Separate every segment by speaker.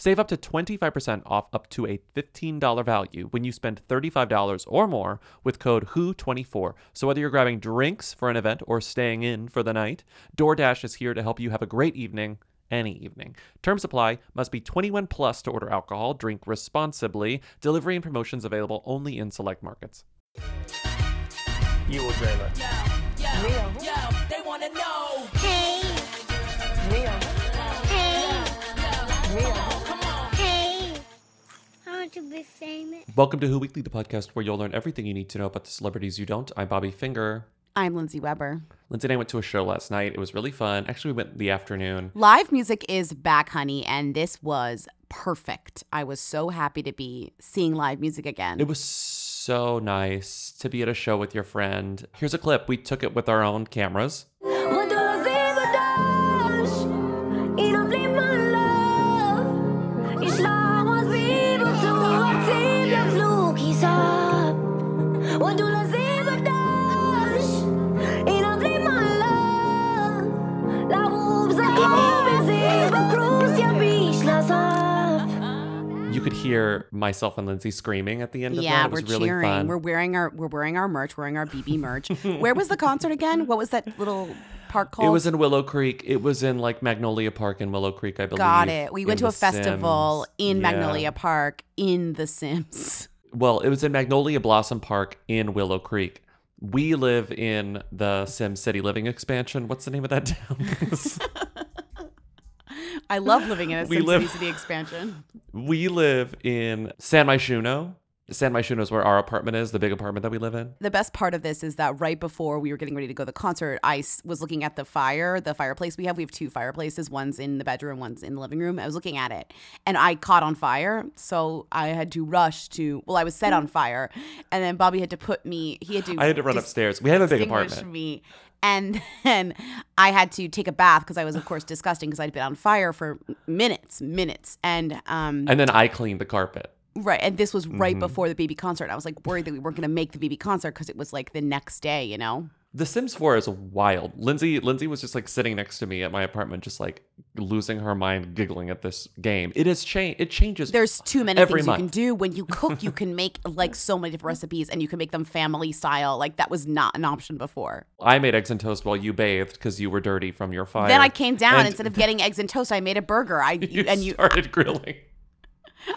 Speaker 1: save up to 25% off up to a $15 value when you spend $35 or more with code WHO24. So whether you're grabbing drinks for an event or staying in for the night, DoorDash is here to help you have a great evening any evening. Terms apply. Must be 21 plus to order alcohol. Drink responsibly. Delivery and promotions available only in select markets.
Speaker 2: You will dream it.
Speaker 3: They wanna know.
Speaker 4: Want to be famous.
Speaker 1: Welcome to Who Weekly, the podcast where you'll learn everything you need to know about the celebrities you don't. I'm Bobby Finger.
Speaker 5: I'm Lindsay Weber.
Speaker 1: Lindsay and I went to a show last night. It was really fun. Actually, we went in the afternoon.
Speaker 5: Live music is back, honey, and this was perfect. I was so happy to be seeing live music again.
Speaker 1: It was so nice to be at a show with your friend. Here's a clip. We took it with our own cameras. You could hear myself and Lindsay screaming at the end of
Speaker 5: yeah,
Speaker 1: that. It
Speaker 5: we're
Speaker 1: really
Speaker 5: cheering.
Speaker 1: fun.
Speaker 5: We're wearing our we're wearing our merch, wearing our Bebe merch. Where was the concert again? What was that little park called?
Speaker 1: It was in Willow Creek. It was in like Magnolia Park in Willow Creek, I believe.
Speaker 5: Got it. We went to a
Speaker 1: The
Speaker 5: festival in
Speaker 1: Yeah.
Speaker 5: Magnolia Park in The Sims.
Speaker 1: Well, it was in Magnolia Blossom Park in Willow Creek. We live in the Sim City Living expansion. What's the name of that town?
Speaker 5: I love living in a
Speaker 1: We
Speaker 5: Sim
Speaker 1: live-
Speaker 5: City City expansion.
Speaker 1: we live in San Myshuno. San Myshuno is where our apartment is, the big apartment that we live in.
Speaker 5: The best part of this is that right before we were getting ready to go to the concert, I was looking at the fire, the fireplace we have. We have two fireplaces. One's in the bedroom, one's in the living room. I was looking at it and I caught on fire. So I had to rush to, well, I was set on fire. And then Bobby had to put me, he had to.
Speaker 1: I had to run
Speaker 5: dis-
Speaker 1: upstairs. We have a big apartment.
Speaker 5: me. And then I had to take a bath because I was, of course, disgusting because I'd been on fire for minutes, minutes. And um,
Speaker 1: And then I cleaned the carpet.
Speaker 5: right, and this was right
Speaker 1: Mm-hmm.
Speaker 5: before the Bebe concert. I was like worried that we weren't going to make the Bebe concert because it was like the next day, you know.
Speaker 1: The Sims 4 is wild. Lindsay Lindsay was just like sitting next to me at my apartment, just like losing her mind, giggling at this game. It is change. It changes.
Speaker 5: There's too many things you can do when you cook. You can make like so many different recipes, and you can make them family style. Like that was not an option before.
Speaker 1: I made eggs and toast while you bathed because you were dirty from your fire.
Speaker 5: Then I came down
Speaker 1: And
Speaker 5: instead of getting eggs and toast. I made a burger. I
Speaker 1: you
Speaker 5: and you.
Speaker 1: started grilling.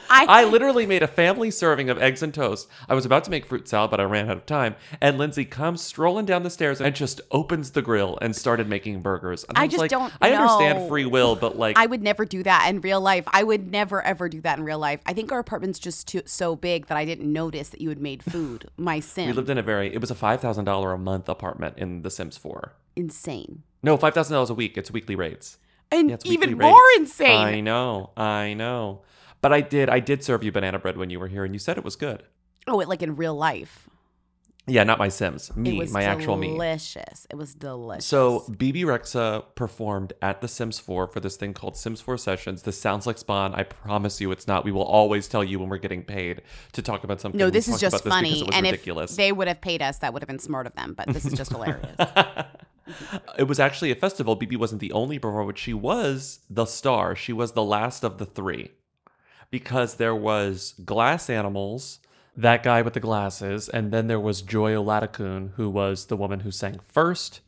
Speaker 5: I,
Speaker 1: I literally made a family serving of eggs and toast. I was about to make fruit salad, but I ran out of time. And Lindsay comes strolling down the stairs and just opens the grill and started making burgers. And
Speaker 5: I
Speaker 1: was
Speaker 5: just
Speaker 1: like,
Speaker 5: don't
Speaker 1: I understand
Speaker 5: know.
Speaker 1: free will, but like,
Speaker 5: I would never do that in real life. I would never ever do that in real life. I think our apartment's just too, so big that I didn't notice that you had made food. My sim,
Speaker 1: we lived in a very, it was a $5,000 a month apartment in The Sims 4.
Speaker 5: insane,
Speaker 1: No, $5,000 a week. It's weekly rates.
Speaker 5: and
Speaker 1: Yeah, it's
Speaker 5: even
Speaker 1: rates.
Speaker 5: more insane.
Speaker 1: I know. I know. But I did, I did serve you banana bread when you were here and you said it was good.
Speaker 5: oh, it like in real life.
Speaker 1: Yeah, not my Sims. Me, my actual me.
Speaker 5: delicious. It was delicious.
Speaker 1: So Bebe Rexha performed at the Sims 4 for this thing called Sims 4 Sessions. This sounds like Spawn. I promise you it's not. We will always tell you when we're getting paid to talk about something.
Speaker 5: no,
Speaker 1: We
Speaker 5: this is just funny.
Speaker 1: It was
Speaker 5: and
Speaker 1: ridiculous.
Speaker 5: if they would have paid us, that would have been smart of them. But this is just hilarious.
Speaker 1: it was actually a festival. Bebe wasn't the only performer, but she was the star. She was the last of the three because there was Glass Animals, that guy with the glasses, and then there was Joy Oladokun, who was the woman who sang first.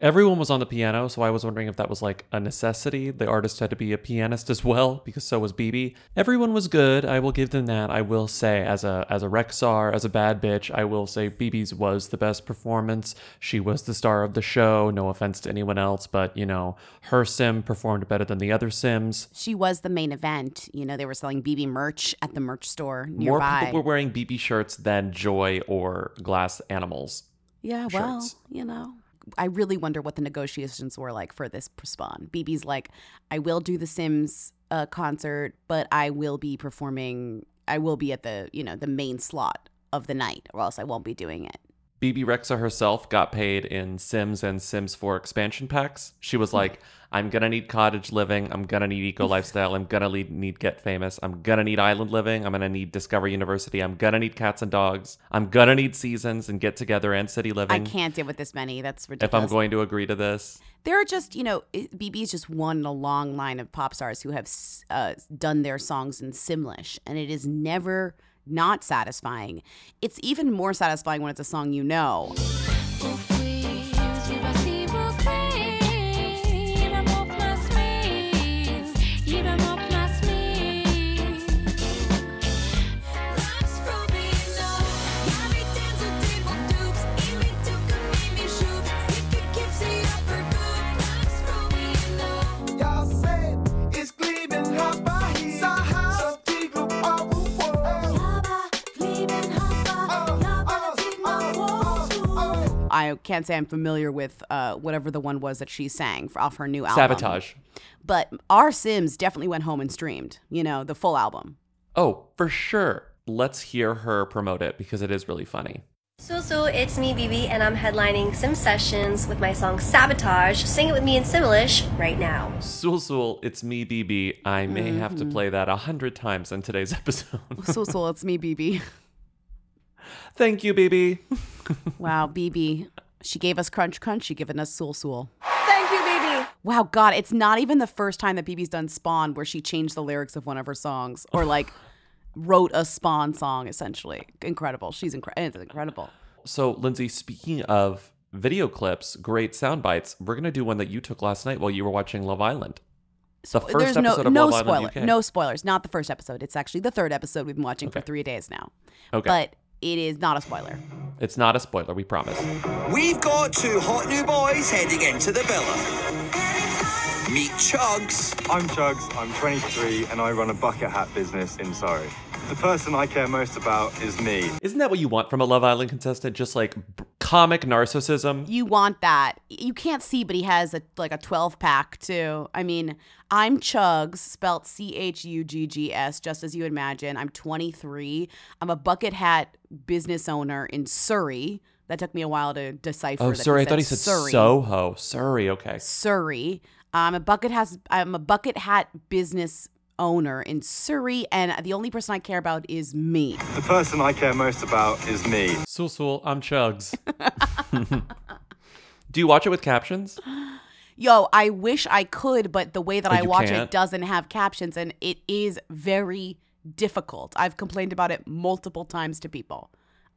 Speaker 1: Everyone was on the piano, so I was wondering if that was like a necessity. The artist had to be a pianist as well, because so was Bebe. Everyone was good. I will give them that. I will say, as a as a Rexhar, as a bad bitch, I will say Bebe's was the best performance. She was the star of the show. No offense to anyone else, but you know, her sim performed better than the other sims.
Speaker 5: She was the main event. You know, they were selling Bebe merch at the merch store
Speaker 1: More people were wearing Bebe shirts than Joy or Glass Animals.
Speaker 5: Yeah, well,
Speaker 1: shirts.
Speaker 5: you know, I really wonder what the negotiations were like for this spawn. Bebe's like, I will do the Sims uh, concert, but I will be performing. I will be at the you know the main slot of the night, or else I won't be doing it.
Speaker 1: Bebe Rexha herself got paid in Sims and Sims 4 expansion packs. She was like, I'm gonna need cottage living. I'm gonna need eco lifestyle. I'm gonna need, need get famous. I'm gonna need island living. I'm gonna need Discover University. I'm gonna need cats and dogs. I'm gonna need seasons and get together and city living.
Speaker 5: I can't deal with this many. That's ridiculous. if.
Speaker 1: I'm going to agree to this.
Speaker 5: there are just you know Bebe is just one in a long line of pop stars who have uh, done their songs in Simlish, and it is never not satisfying. It's even more satisfying when it's a song you know. I can't say I'm familiar with uh, whatever the one was that she sang for, off her new album.
Speaker 1: Sabotage.
Speaker 5: But our Sims definitely went home and streamed. You know the full album.
Speaker 1: Oh, for sure. Let's hear her promote it because it is really funny.
Speaker 6: So, so it's me, Bebe, and I'm headlining Sim Sessions with my song Sabotage. Sing it with me in Simlish right now.
Speaker 1: Sul Sul, it's me, Bebe. I may have
Speaker 5: Mm-hmm.
Speaker 1: to play that a hundred times in today's episode.
Speaker 5: So so it's me, Bebe.
Speaker 1: Thank you, Bebe.
Speaker 5: Wow, Bebe. She gave us Crunch Crunch. She given us Sul Sul.
Speaker 6: Thank you, Bebe.
Speaker 5: Wow, God, it's not even the first time that Bebe's done Spawn where she changed the lyrics of one of her songs or like wrote a Spawn song. Essentially, incredible. She's incre- it's incredible.
Speaker 1: So, Lindsay, speaking of video clips, great sound bites, we're going to do one that you took last night while you were watching Love Island. The first
Speaker 5: There's no
Speaker 1: episode of
Speaker 5: no
Speaker 1: Love
Speaker 5: spoiler,
Speaker 1: Island UK.
Speaker 5: no spoilers. Not the first episode. It's actually the third episode we've been watching for three days now.
Speaker 1: Okay.
Speaker 5: But it is not a spoiler.
Speaker 1: It's not a spoiler, we promise.
Speaker 7: We've got two hot new boys heading into the villa. Meet Chugs.
Speaker 2: I'm Chugs, I'm 23, and I run a bucket hat business in Surrey. The person I care most about is me.
Speaker 1: Isn't that what you want from a Love Island contestant? Just like b- comic narcissism?
Speaker 5: You want that. You can't see, but he has a like a 12 pack too. I mean, I'm Chugs, spelt C H U G G S, just as you imagine. I'm 23. I'm a bucket hat business owner in Surrey. That took me a while to decipher.
Speaker 1: Oh,
Speaker 5: that
Speaker 1: sorry. I thought he said
Speaker 5: Surrey.
Speaker 1: Soho. Surrey, okay.
Speaker 5: Surrey. I'm a bucket has I'm a bucket hat business owner in Surrey, and the only person I care about is me.
Speaker 2: The person I care most about is me.
Speaker 1: Sul Sul, I'm Chugs. Do you watch it with captions?
Speaker 5: Yo, I wish I could, but the way that I
Speaker 1: you
Speaker 5: watch
Speaker 1: can't?
Speaker 5: it doesn't have captions, and it is very difficult. I've complained about it multiple times to people.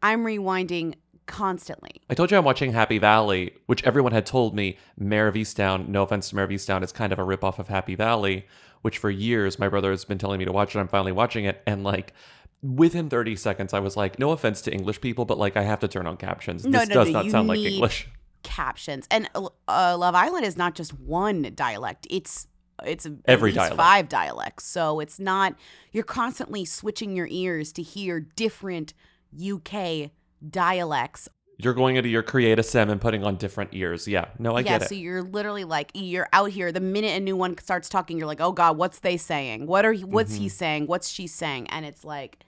Speaker 5: I'm rewinding constantly.
Speaker 1: I told you I'm watching Happy Valley, which everyone had told me Mare of Easttown, no offense to Mare of Easttown, is kind of a ripoff of Happy Valley, which for years my brother has been telling me to watch it. I'm finally watching it. And like within 30 seconds, I was like, no offense to English people, but like I have to turn on captions.
Speaker 5: No,
Speaker 1: this
Speaker 5: no,
Speaker 1: does
Speaker 5: no,
Speaker 1: not sound like English.
Speaker 5: Captions and uh, Love Island is not just one dialect. It's it's
Speaker 1: Every dialect.
Speaker 5: five dialects. So it's not you're constantly switching your ears to hear different UK dialects
Speaker 1: You're going into your create a sim and putting on different ears. Yeah, no, I
Speaker 5: yeah,
Speaker 1: get it.
Speaker 5: Yeah, so you're literally like you're out here. The minute a new one starts talking, you're like, oh god, what's they saying? What are he, what's
Speaker 1: Mm-hmm.
Speaker 5: he saying? What's she saying? And it's like,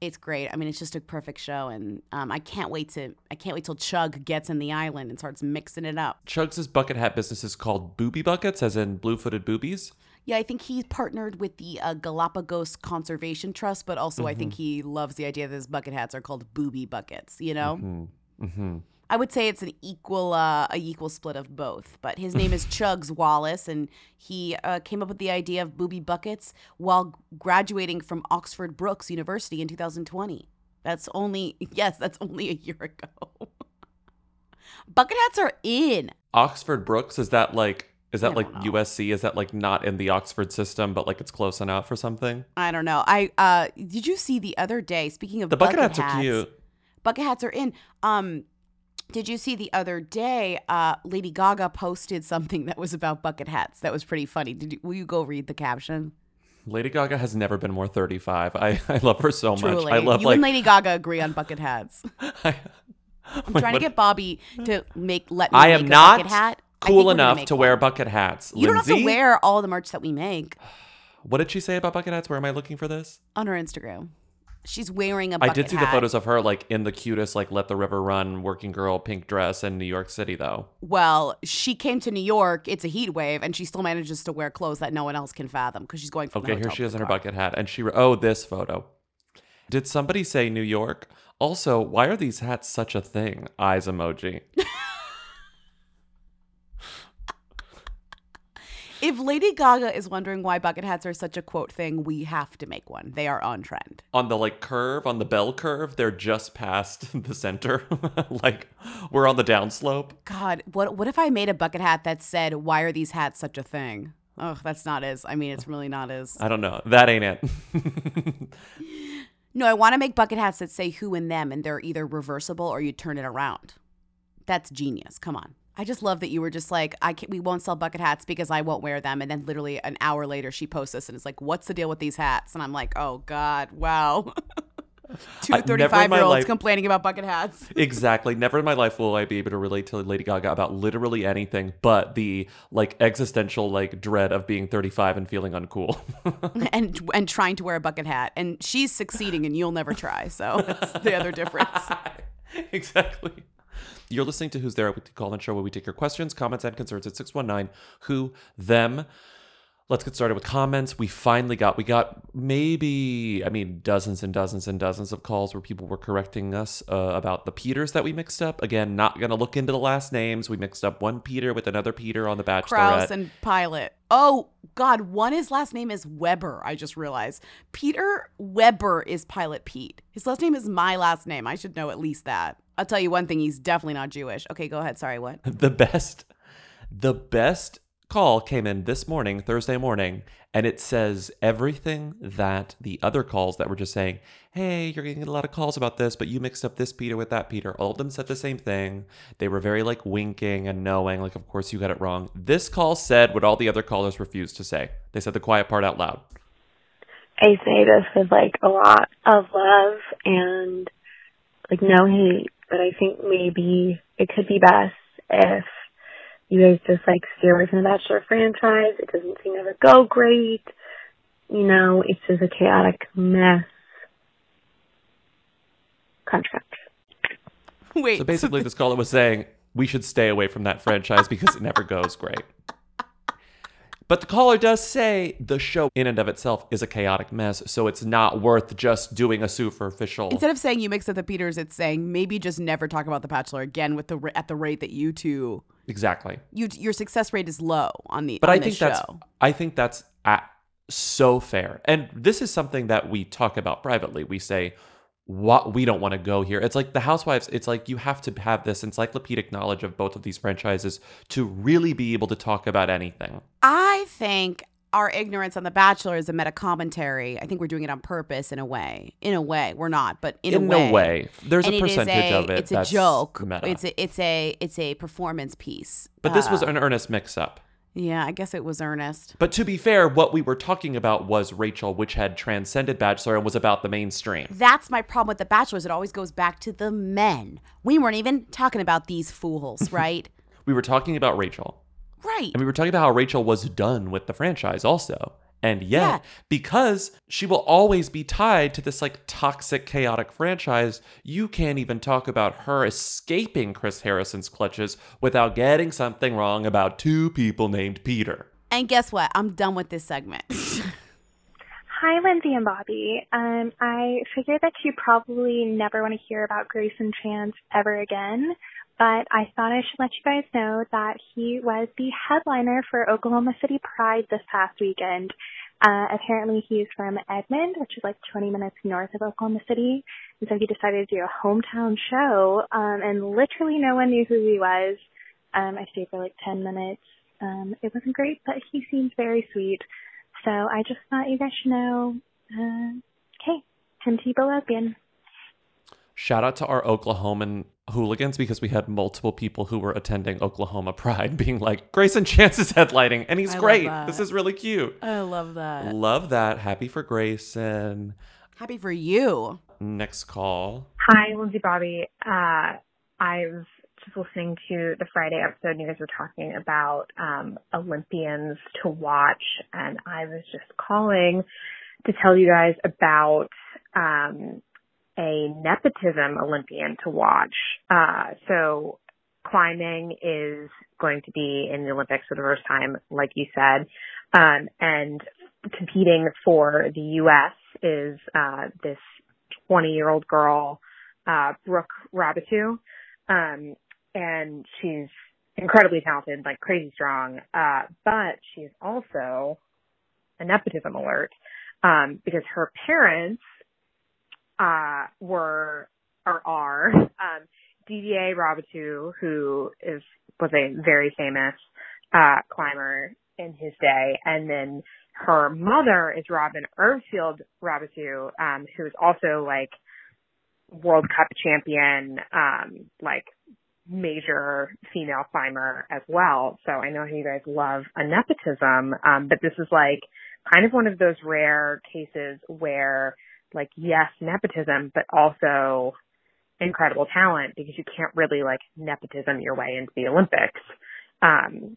Speaker 5: it's great. I mean, it's just a perfect show, and um, I can't wait to I can't wait till Chug gets in the island and starts mixing it up.
Speaker 1: Chugs' bucket hat business is called Booby Buckets, as in blue footed boobies.
Speaker 5: Yeah, I think he partnered with the uh, Galapagos Conservation Trust, but also I
Speaker 1: Mm-hmm.
Speaker 5: think he loves the idea that his bucket hats are called booby buckets. You know.
Speaker 1: Mm-hmm.
Speaker 5: I would say it's an equal uh, a equal split of both. But his name is Chugs Wallace, and he uh, came up with the idea of booby buckets while graduating from Oxford Brookes University in 2020. That's only yes, that's only a year ago. Bucket hats are in.
Speaker 1: Oxford Brookes is that like is that like
Speaker 5: know.
Speaker 1: USC? Is that like not in the Oxford system, but like it's close enough or something?
Speaker 5: I don't know. I uh did you see the other day? Speaking of
Speaker 1: The bucket hats are cute.
Speaker 5: Bucket hats are in. Um, did you see the other day? Uh, Lady Gaga posted something that was about bucket hats. That was pretty funny. Did you? Will you go read the caption?
Speaker 1: Lady Gaga has never been more 35. I, I love her so
Speaker 5: Truly,
Speaker 1: much. I love
Speaker 5: you
Speaker 1: like
Speaker 5: and Lady Gaga agree on bucket hats.
Speaker 1: I,
Speaker 5: I'm trying to get Bobby to make let me.
Speaker 1: I am
Speaker 5: a
Speaker 1: not
Speaker 5: bucket hat.
Speaker 1: Cool enough to
Speaker 5: one.
Speaker 1: wear bucket hats.
Speaker 5: You don't have to wear all the merch that we make
Speaker 1: What did she say about bucket hats? Where am I looking for this?
Speaker 5: on her Instagram. She's wearing a
Speaker 1: I did see the photos of her like in the cutest like let the river run working girl pink dress in New York City though.
Speaker 5: Well, she came to New York. It's a heat wave, and she still manages to wear clothes that no one else can fathom because she's going from the
Speaker 1: Okay, here she is in her bucket hat and she re- oh this photo. Did somebody say New York? Also, why are these hats such a thing? Eyes emoji.
Speaker 5: If Lady Gaga is wondering why bucket hats are such a quote thing, we have to make one. They are on trend.
Speaker 1: on the like curve on the bell curve they're just past the center like we're on the downslope
Speaker 5: God, what what if I made a bucket hat that said, "Why are these hats such a thing"? Oh, that's not as. I mean, it's really not as.
Speaker 1: i don't know that ain't it
Speaker 5: No, I want to make bucket hats that say "who" and "them," and they're either reversible or you turn it around. That's genius. Come on. I just love that you were just like, I can't, we won't sell bucket hats because I won't wear them. And then literally an hour later, she posts this and it's like, what's the deal with these hats? And I'm like, oh God, wow. Two
Speaker 1: I- never in
Speaker 5: 35 year olds
Speaker 1: life-
Speaker 5: complaining about bucket hats.
Speaker 1: exactly never in my life will i be able to relate to lady gaga about literally anything but the like existential like dread of being 35 and feeling uncool
Speaker 5: and and trying to wear a bucket hat. And she's succeeding and you'll never try. So that's the other difference.
Speaker 1: exactly you're listening to who's there with the call in show where we take your questions comments and concerns at 619 who them let's get started with comments we finally got we got maybe i mean dozens and dozens and dozens of calls where people were correcting us uh, about the peters that we mixed up again not gonna look into the last names we mixed up one peter with another peter on the bachelorette
Speaker 5: Kraus and Pilot. Oh God, one his last name is Weber. I just realized Peter Weber is Pilot Pete. His last name is my last name. I should know at least that. I'll tell you one thing: he's definitely not Jewish. Okay, go ahead. Sorry, what?
Speaker 1: the best the best call came in this morning thursday morning and it says everything that the other calls that were just saying hey you're getting a lot of calls about this but you mixed up this peter with that peter all of them said the same thing they were very like winking and knowing like of course you got it wrong this call said what all the other callers refused to say they said the quiet part out loud
Speaker 8: I say this with like a lot of love and like no hate, but I think maybe it could be best if you guys just like steer away from the Bachelor franchise. It doesn't seem to ever go great. You know, it's just a chaotic mess. Contract.
Speaker 5: Wait.
Speaker 1: so basically this caller was saying we should stay away from that franchise because it never goes great But the caller does say the show in and of itself is a chaotic mess, so it's not worth just doing a superficial.
Speaker 5: Instead of saying you mix up the Peters, it's saying maybe just never talk about the Bachelor again with the at the rate that you two
Speaker 1: exactly.
Speaker 5: you your success rate is low on the
Speaker 1: But
Speaker 5: on
Speaker 1: I think that's. I think that's at, so fair. And this is something that we talk about privately. We say what we don't want to go here. It's like the Housewives, it's like you have to have this encyclopedic knowledge of both of these franchises to really be able to talk about anything.
Speaker 5: I think our ignorance on The Bachelor is a meta commentary. I think we're doing it on purpose in a way. In a way, we're not, but in,
Speaker 1: In
Speaker 5: a way,
Speaker 1: a way. There's a
Speaker 5: And it is
Speaker 1: percentage
Speaker 5: a-
Speaker 1: of it
Speaker 5: It's a joke.
Speaker 1: meta.
Speaker 5: It's a it's a it's a performance piece.
Speaker 1: But this was
Speaker 5: Uh,
Speaker 1: an earnest mix up.
Speaker 5: Yeah. I guess it was earnest.
Speaker 1: But to be fair, what we were talking about was Rachel, which had transcended Bachelor and was about the mainstream.
Speaker 5: That's my problem with The Bachelor. Is it always goes back to the men. We weren't even talking about these fools, right?
Speaker 1: We were talking about Rachel.
Speaker 5: right.
Speaker 1: And we were talking about how Rachel was done with the franchise also. And yet,
Speaker 5: Yeah.
Speaker 1: because she will always be tied to this like toxic, chaotic franchise, you can't even talk about her escaping Chris Harrison's clutches without getting something wrong about two people named Peter.
Speaker 5: And guess what? I'm done with this segment.
Speaker 9: Hi, Lindsay and Bobby. Um, I figured that you probably never want to hear about Greyson Chance ever again, but I thought I should let you guys know that he was the headliner for Oklahoma City Pride this past weekend. Uh, apparently he's from Edmond, which is like 20 minutes north of Oklahoma City, and so he decided to do a hometown show, um, and literally no one knew who he was. Um, I stayed for like 10 minutes. Um, it wasn't great, but he seems very sweet. So I just thought you guys should know, uh, hey, Tim Tebow lesbian.
Speaker 1: Shout out to our Oklahoman hooligans because we had multiple people who were attending Oklahoma Pride being like, Greyson Chance is headlighting and he's
Speaker 5: I
Speaker 1: great. This is really cute.
Speaker 5: I love that.
Speaker 1: Love that. Happy for Greyson.
Speaker 5: Happy for you.
Speaker 1: Next call.
Speaker 10: Hi, Lindsay Bobby. Uh, I was just listening to the Friday episode and you guys were talking about um, Olympians to watch and I was just calling to tell you guys about um, a nepotism Olympian to watch. Uh, so climbing is going to be in the Olympics for the first time, like you said. Um, and competing for the U.S. is uh, this 20 year old girl, uh, Brooke Raboutou. Um, and she's incredibly talented, like crazy strong. Uh, but she's also a nepotism alert, um, because her parents, uh, were, or are, um, Didier Raboutou, who is, was a very famous, uh, climber in his day. And then her mother is Robin Irvfield Robitou, um, who is also like World Cup champion, um, like major female climber as well. So I know you guys love a nepotism, um, but this is like kind of one of those rare cases where like, yes, nepotism, but also incredible talent because you can't really like nepotism your way into the Olympics. Um,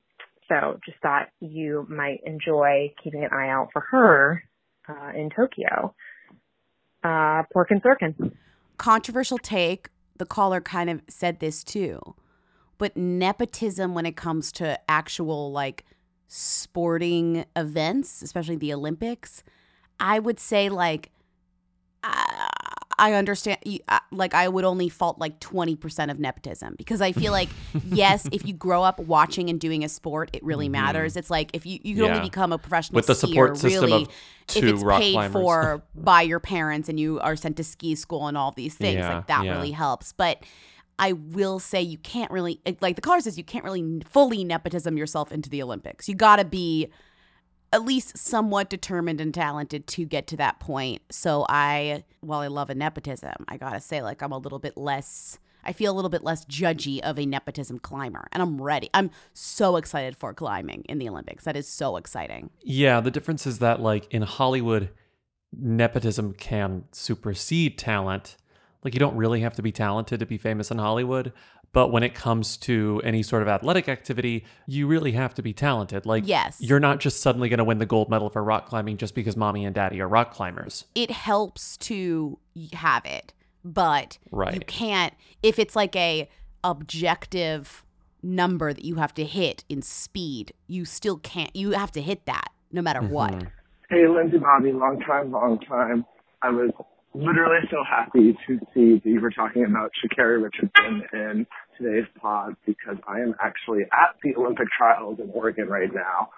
Speaker 10: so just thought you might enjoy keeping an eye out for her, uh, in Tokyo. Uh, Pork and Sorkin.
Speaker 5: Controversial take. The caller kind of said this too. But nepotism when it comes to actual like sporting events, especially the Olympics, I would say like I, understand uh, like I would only fault like 20% of nepotism because I feel like yes, if you grow up watching and doing a sport, it really matters. It's like if you you can
Speaker 1: Mm-hmm. Yeah.
Speaker 5: only become a professional
Speaker 1: With the support
Speaker 5: skier,
Speaker 1: system
Speaker 5: really
Speaker 1: of
Speaker 5: if it's paid
Speaker 1: climbers.
Speaker 5: for by your parents and you are sent to ski school and all these things
Speaker 1: Yeah,
Speaker 5: like that
Speaker 1: yeah.
Speaker 5: really helps. But I will say you can't really like the car says you can't really fully nepotism yourself into the Olympics. You got to be at least somewhat determined and talented to get to that point. So I, while I love a nepotism, I gotta say, like I'm a little bit less. I feel a little bit less judgy of a nepotism climber, and I'm ready. I'm so excited for climbing in the Olympics. That is so exciting.
Speaker 1: Yeah, the difference is that like in Hollywood, nepotism can supersede talent. Like you don't really have to be talented to be famous in Hollywood, but when it comes to any sort of athletic activity, you really have to be talented. Like
Speaker 5: Yes.
Speaker 1: you're not just suddenly going to win the gold medal for rock climbing just because mommy and daddy are rock climbers.
Speaker 5: It helps to have it, but you can't if it's like a objective number that you have to hit in speed. You still can't. You have to hit that no matter mm-hmm. what.
Speaker 11: Hey, Lindsay Bobby, long time, long time. I was literally so happy to see that you were talking about Sha'Carri Richardson in today's pod because I am actually at the Olympic trials in Oregon right now.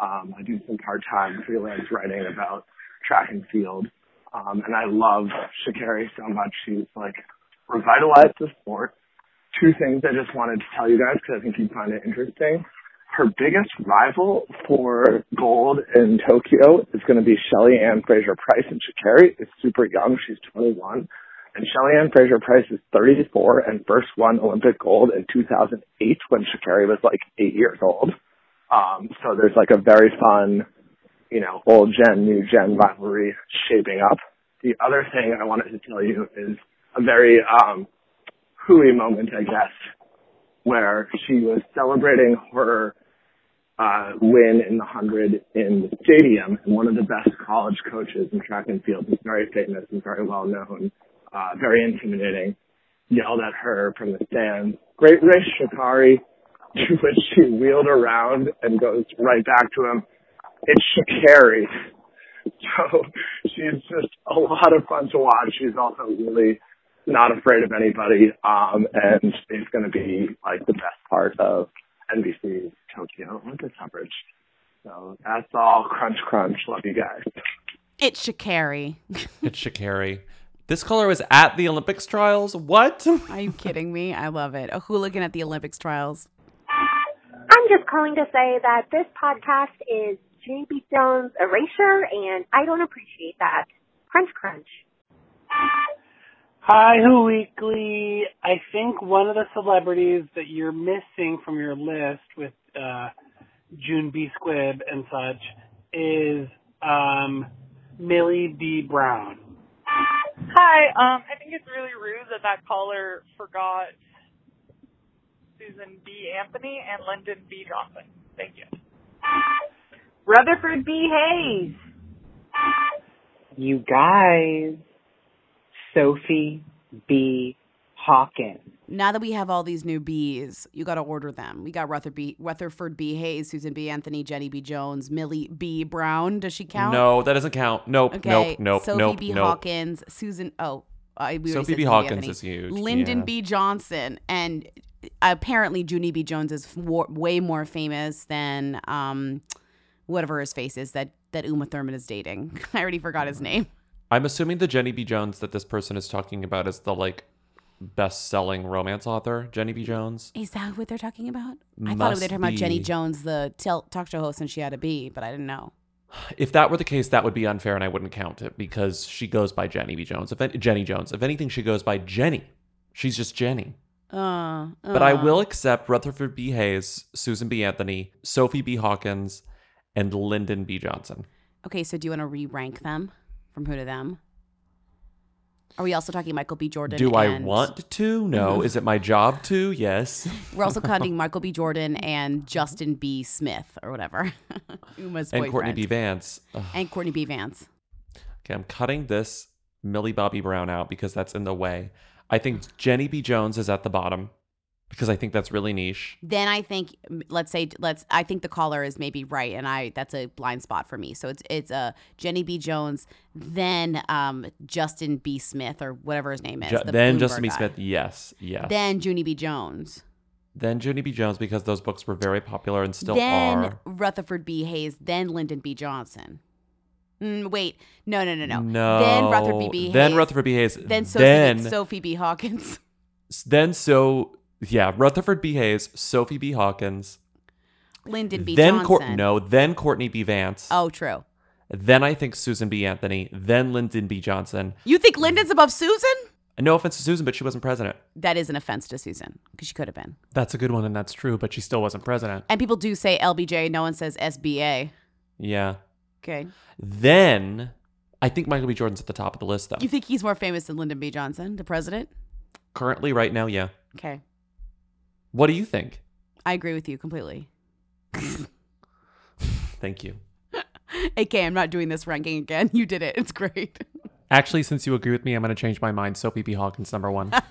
Speaker 11: Um, I do some part-time freelance writing about track and field. Um, and I love Sha'Carri so much. She's like revitalized the sport. Two things I just wanted to tell you guys because I think you'd find it interesting her biggest rival for gold in Tokyo is going to be Shelly-Ann Fraser-Pryce, and Sha'Carri is super young. She's 21. And Shelly-Ann Fraser-Pryce is 34 and first won Olympic gold in 2008 when Sha'Carri was like eight years old. Um, so there's like a very fun, you know, old gen, new gen rivalry shaping up. The other thing I wanted to tell you is a very, um, hooey moment, I guess, where she was celebrating her uh, win in the 100 in the stadium. And one of the best college coaches in track and field, who's very famous and very well known, uh, very intimidating, yelled at her from the stands, Great race, Sha'Carri, to which she wheeled around and goes right back to him, It's Sha'Carri. So she's just a lot of fun to watch. She's also really not afraid of anybody, um, and it's going to be like the best part of NBC's Tokyo Olympic coverage. So that's all. Crunch, crunch. Love you guys.
Speaker 5: It's Sha'Carri.
Speaker 1: It's Sha'Carri. This color was at the Olympics trials. What?
Speaker 5: Are you kidding me? I love it. A hooligan at the Olympics trials.
Speaker 12: I'm just calling to say that this podcast is Jimmy B. Jones' erasure, and I don't appreciate that. Crunch, crunch.
Speaker 13: Hi, Who Weekly. I think one of the celebrities that you're missing from your list with uh, June B. Squibb and such is um, Millie B. Brown.
Speaker 14: Hi, um, I think it's really rude that that caller forgot Susan B. Anthony and Lyndon B. Johnson. Thank you.
Speaker 15: Rutherford B. Hayes.
Speaker 16: You guys, Sophie B. Hawkins.
Speaker 5: Now that we have all these new B's, you got to order them. We got Rutherford B, Rutherford B. Hayes, Susan B. Anthony, Jenny B. Jones, Millie B. Brown. Does she count?
Speaker 1: No, that doesn't count. Nope,
Speaker 5: Okay.
Speaker 1: nope, nope,
Speaker 5: Sophie
Speaker 1: nope,
Speaker 5: B.
Speaker 1: nope.
Speaker 5: Hawkins, Susan. Oh, I, we already
Speaker 1: Sophie B. Hawkins
Speaker 5: Anthony.
Speaker 1: is huge,
Speaker 5: Lyndon
Speaker 1: yeah.
Speaker 5: B. Johnson, and apparently Junie B. Jones is wa- way more famous than um, whatever his face is that that Uma Thurman is dating. I already forgot his name.
Speaker 1: I'm assuming the Jenny B. Jones that this person is talking about is the like best-selling romance author, Jenny B. Jones.
Speaker 5: Is that what they're talking about? I thought they were talking about Jenny
Speaker 1: be.
Speaker 5: Jones, the tel- talk show host, and she had a B, but I didn't know.
Speaker 1: If that were the case, that would be unfair, and I wouldn't count it because she goes by Jenny B. Jones. If any- Jenny Jones, if anything, she goes by Jenny. She's just Jenny.
Speaker 5: Uh,
Speaker 1: But I
Speaker 5: uh.
Speaker 1: will accept Rutherford B. Hayes, Susan B. Anthony, Sophie B. Hawkins, and Lyndon B. Johnson.
Speaker 5: Okay, so do you want to re-rank them from who to them? Are we also talking Michael B. Jordan?
Speaker 1: Do I
Speaker 5: and-
Speaker 1: want to? No.
Speaker 5: Mhm.
Speaker 1: Is it my job to? Yes.
Speaker 5: We're also counting Michael B. Jordan and Justin B. Smith or whatever. Uma's
Speaker 1: and
Speaker 5: boyfriend.
Speaker 1: Courtney B. Vance. Ugh.
Speaker 5: And Courtney B. Vance.
Speaker 1: Okay, I'm cutting this Millie Bobby Brown out because that's in the way. I think Jenny B. Jones is at the bottom because I think that's really niche.
Speaker 5: Then I think let's say let's I think the caller is maybe right and I that's a blind spot for me. So it's it's uh, Jenny B. Jones, then um, Justin B. Smith or whatever his name is.
Speaker 1: Ju-
Speaker 5: the
Speaker 1: then
Speaker 5: Bloomberg
Speaker 1: Justin B.
Speaker 5: guy.
Speaker 1: Smith, yes, yes.
Speaker 5: Then Junie B. Jones.
Speaker 1: Then Junie B. Jones because those books were very popular and still
Speaker 5: then
Speaker 1: are.
Speaker 5: Then Rutherford B. Hayes, then Lyndon B. Johnson. Mm, wait, no, no, no, no.
Speaker 1: No.
Speaker 5: Then Rutherford B. Hayes.
Speaker 1: Then Rutherford B. Hayes.
Speaker 5: Then Sophie,
Speaker 1: Then-
Speaker 5: Sophie B. Hawkins.
Speaker 1: Then so yeah, Rutherford B. Hayes, Sophie B. Hawkins.
Speaker 5: Lyndon B.
Speaker 1: then
Speaker 5: Johnson.
Speaker 1: No, then Courtney B. Vance.
Speaker 5: Oh, true.
Speaker 1: Then I think Susan B. Anthony. Then Lyndon B. Johnson.
Speaker 5: You think Lyndon's above Susan?
Speaker 1: No offense to Susan, but she wasn't president.
Speaker 5: That is an offense to Susan because she could have been.
Speaker 1: That's a good one, and that's true, but she still wasn't president.
Speaker 5: And people do say LBJ. No one says SBA.
Speaker 1: Yeah.
Speaker 5: Okay.
Speaker 1: Then I think Michael B. Jordan's at the top of the list, though.
Speaker 5: You think he's more famous than Lyndon B. Johnson, the president?
Speaker 1: Currently, right now, yeah.
Speaker 5: Okay.
Speaker 1: What do you think?
Speaker 5: I agree with you completely.
Speaker 1: Thank you.
Speaker 5: AK, I'm not doing this ranking again. You did it. It's great.
Speaker 1: Actually, since you agree with me, I'm going to change my mind. Sophie B. Hawkins, number one.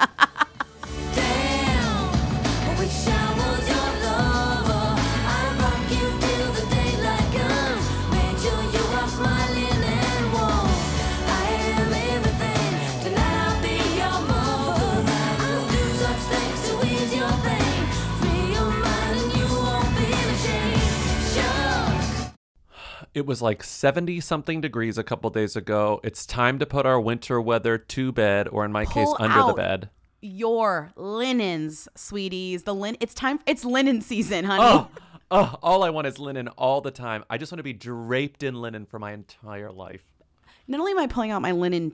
Speaker 1: it was like 70 something degrees a couple days ago. It's time to put our winter weather to bed, or in my case,
Speaker 5: Pull
Speaker 1: under the bed.
Speaker 5: Your linens, sweeties. The lin. It's time. It's linen season, honey.
Speaker 1: Oh, oh, all I want is linen all the time. I just want to be draped in linen for my entire life.
Speaker 5: Not only am I pulling out my linen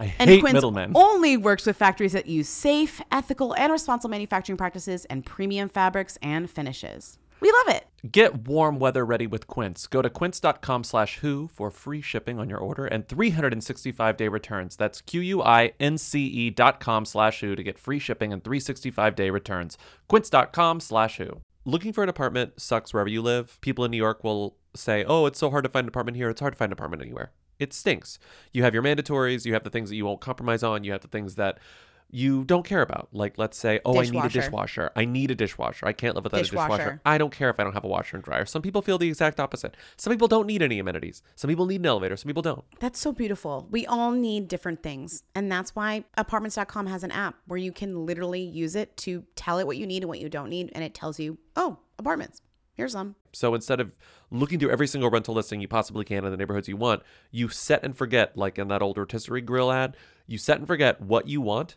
Speaker 1: I
Speaker 5: And
Speaker 1: hate
Speaker 5: Quince
Speaker 1: middlemen.
Speaker 5: only works with factories that use safe, ethical, and responsible manufacturing practices and premium fabrics and finishes. We love it.
Speaker 1: Get warm weather ready with Quince. Go to quince.com slash who for free shipping on your order and 365 day returns. That's Q-U-I-N-C-E dot com slash who to get free shipping and 365 day returns. Quince.com slash who. Looking for an apartment sucks wherever you live. People in New York will say, oh, it's so hard to find an apartment here. It's hard to find an apartment anywhere. It stinks. You have your mandatories. You have the things that you won't compromise on. You have the things that you don't care about. Like, let's say, oh, I need a
Speaker 5: Dishwasher.
Speaker 1: dishwasher. I need a dishwasher. I can't live without a dishwasher.
Speaker 5: Dishwasher.
Speaker 1: I don't care if I don't have a washer and dryer. Some people feel the exact opposite. Some people don't need any amenities. Some people need an elevator. Some people don't.
Speaker 5: That's so beautiful. We all need different things. And that's why apartments.com has an app where you can literally use it to tell it what you need and what you don't need. And it tells you, oh, apartments. Here's some.
Speaker 1: So instead of looking through every single rental listing you possibly can in the neighborhoods you want, you set and forget, like in that old rotisserie grill ad, you set and forget what you want,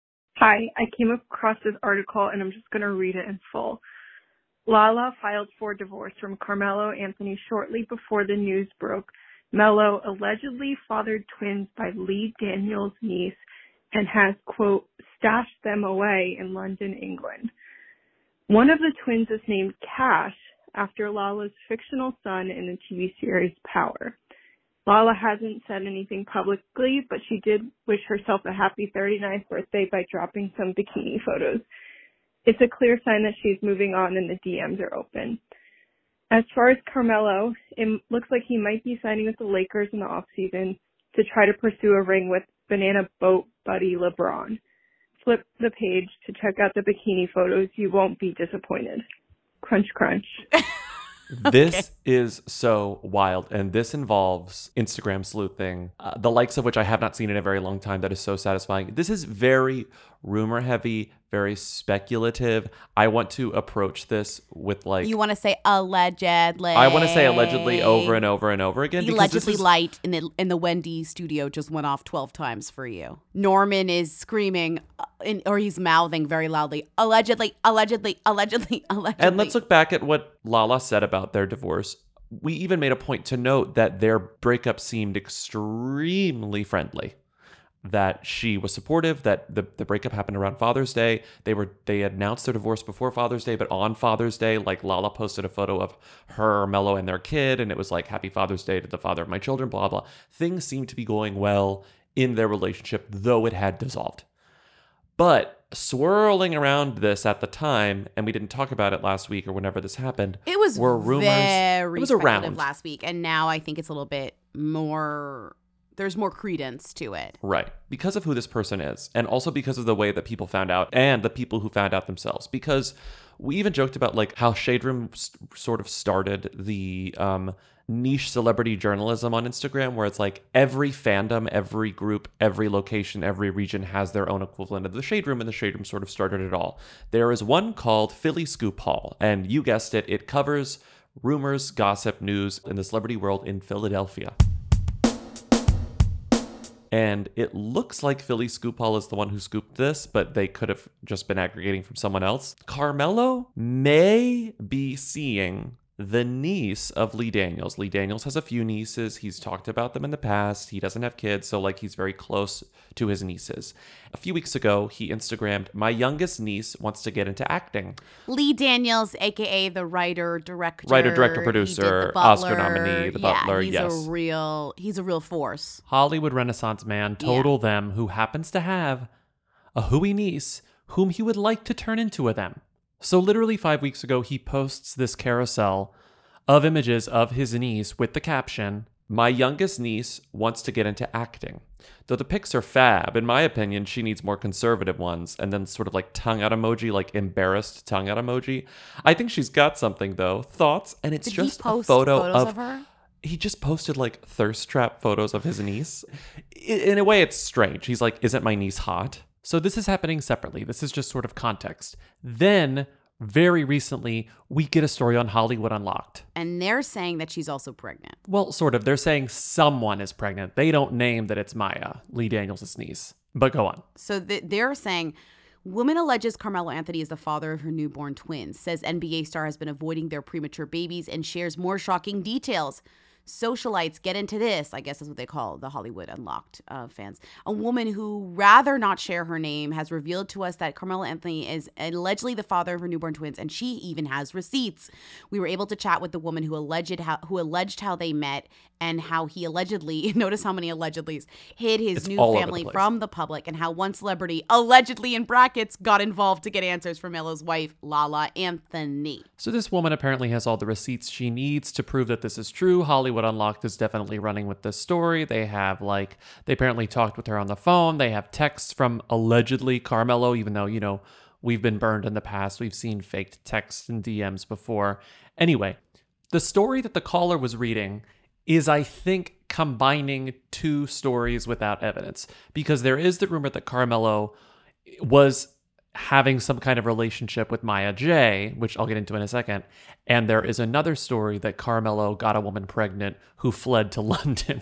Speaker 15: Hi, I came across this article and I'm just going to read it in full. Lala filed for divorce from Carmelo Anthony shortly before the news broke. Melo allegedly fathered twins by Lee Daniels' niece and has, quote, stashed them away in London, England. One of the twins is named Cash after Lala's fictional son in the TV series Power. Lala hasn't said anything publicly, but she did wish herself a happy 39th birthday by dropping some bikini photos. It's a clear sign that she's moving on and the DMs are open. As far as Carmelo, it looks like he might be signing with the Lakers in the offseason to try to pursue a ring with banana boat buddy LeBron. Flip the page to check out the bikini photos. You won't be disappointed. Crunch, crunch.
Speaker 1: This is so wild. And this involves Instagram sleuthing, uh, the likes of which I have not seen in a very long time. That is so satisfying. This is very rumor heavy, very speculative. I want to approach this with like.
Speaker 5: you want to say allegedly.
Speaker 1: I want to say allegedly over and over and over again.
Speaker 5: The
Speaker 1: because this
Speaker 5: allegedly
Speaker 1: is-
Speaker 5: light in the in the Wendy studio just went off twelve times for you. Norman is screaming, uh, in, or he's mouthing very loudly, allegedly, allegedly, allegedly, allegedly.
Speaker 1: And let's look back at what Lala said about their divorce. We even made a point to note that their breakup seemed extremely friendly. That she was supportive, that the, the breakup happened around Father's Day. They were they announced their divorce before Father's Day, but on Father's Day, like Lala posted a photo of her, Melo, and their kid, and it was like Happy Father's Day to the father of my children, blah blah. Things seemed to be going well in their relationship, though it had dissolved. But swirling around this at the time, and we didn't talk about it last week or whenever this happened.
Speaker 5: It was
Speaker 1: were rumors. it was around.
Speaker 5: last week, and now I think it's a little bit more. There's more credence to it.
Speaker 1: Right. Because of who this person is, and also because of the way that people found out and the people who found out themselves. Because we even joked about like how Shade Room s- sort of started the um, niche celebrity journalism on Instagram, where it's like every fandom, every group, every location, every region has their own equivalent of the Shade Room, and the Shade Room sort of started it all. There is one called Philly Scoop Hall, and you guessed it, it covers rumors, gossip, news in the celebrity world in Philadelphia. And it looks like Philly Scoop Hall is the one who scooped this, but they could have just been aggregating from someone else. Carmelo may be seeing the niece of Lee Daniels. Lee Daniels has a few nieces. He's talked about them in the past. He doesn't have kids, so like he's very close to his nieces. A few weeks ago, he Instagrammed, My youngest niece wants to get into acting.
Speaker 5: Lee Daniels, aka the writer, director,
Speaker 1: Writer, director,
Speaker 5: he did The
Speaker 1: producer. Oscar nominee, The
Speaker 5: yeah,
Speaker 1: Butler,
Speaker 5: He's
Speaker 1: yes.
Speaker 5: a real. He's a real force.
Speaker 1: Hollywood Renaissance man, total them, who happens to have a hooey niece whom he would like to turn into a them. So, literally five weeks ago, he posts this carousel of images of his niece with the caption, My youngest niece wants to get into acting. Though the pics are fab, in my opinion, she needs more conservative ones, and then sort of like tongue out emoji, like embarrassed tongue out emoji. I think she's got something though. Thoughts? And it's
Speaker 5: Did
Speaker 1: just a photo
Speaker 5: photos
Speaker 1: of,
Speaker 5: of her?
Speaker 1: he just posted like thirst trap photos of his niece. In a way, it's strange. He's like, Isn't my niece hot? So this is happening separately. This is just sort of context. Then very recently, we get a story on Hollywood Unlocked.
Speaker 5: And they're saying that she's also pregnant.
Speaker 1: Well, sort of. They're saying someone is pregnant. They don't name that it's Maya, Lee Daniels' niece. But go on.
Speaker 5: So th- they're saying woman alleges Carmelo Anthony is the father of her newborn twins, says NBA star has been avoiding their premature babies, and shares more shocking details. Socialites get into this, I guess is what they call the Hollywood Unlocked uh, fans. A woman who rather not share her name has revealed to us that Carmelo Anthony is allegedly the father of her newborn twins, and she even has receipts. We were able to chat with the woman who alleged how who alleged how they met and how he allegedly notice how many allegedlys hid his
Speaker 1: It's
Speaker 5: new
Speaker 1: over the
Speaker 5: family from the public, and how one celebrity allegedly in brackets got involved to get answers from Melo's wife Lala Anthony.
Speaker 1: So this woman apparently has all the receipts she needs to prove that this is true. Hollywood Unlocked is definitely running with this story. They have like they apparently talked with her on the phone. They have texts from allegedly Carmelo, even though, you know, we've been burned in the past. We've seen faked texts and DMs before. Anyway, the story that the caller was reading is I think combining two stories without evidence because there is the rumor that Carmelo was having some kind of relationship with Maya J, which I'll get into in a second. And there is another story that Carmelo got a woman pregnant who fled to London.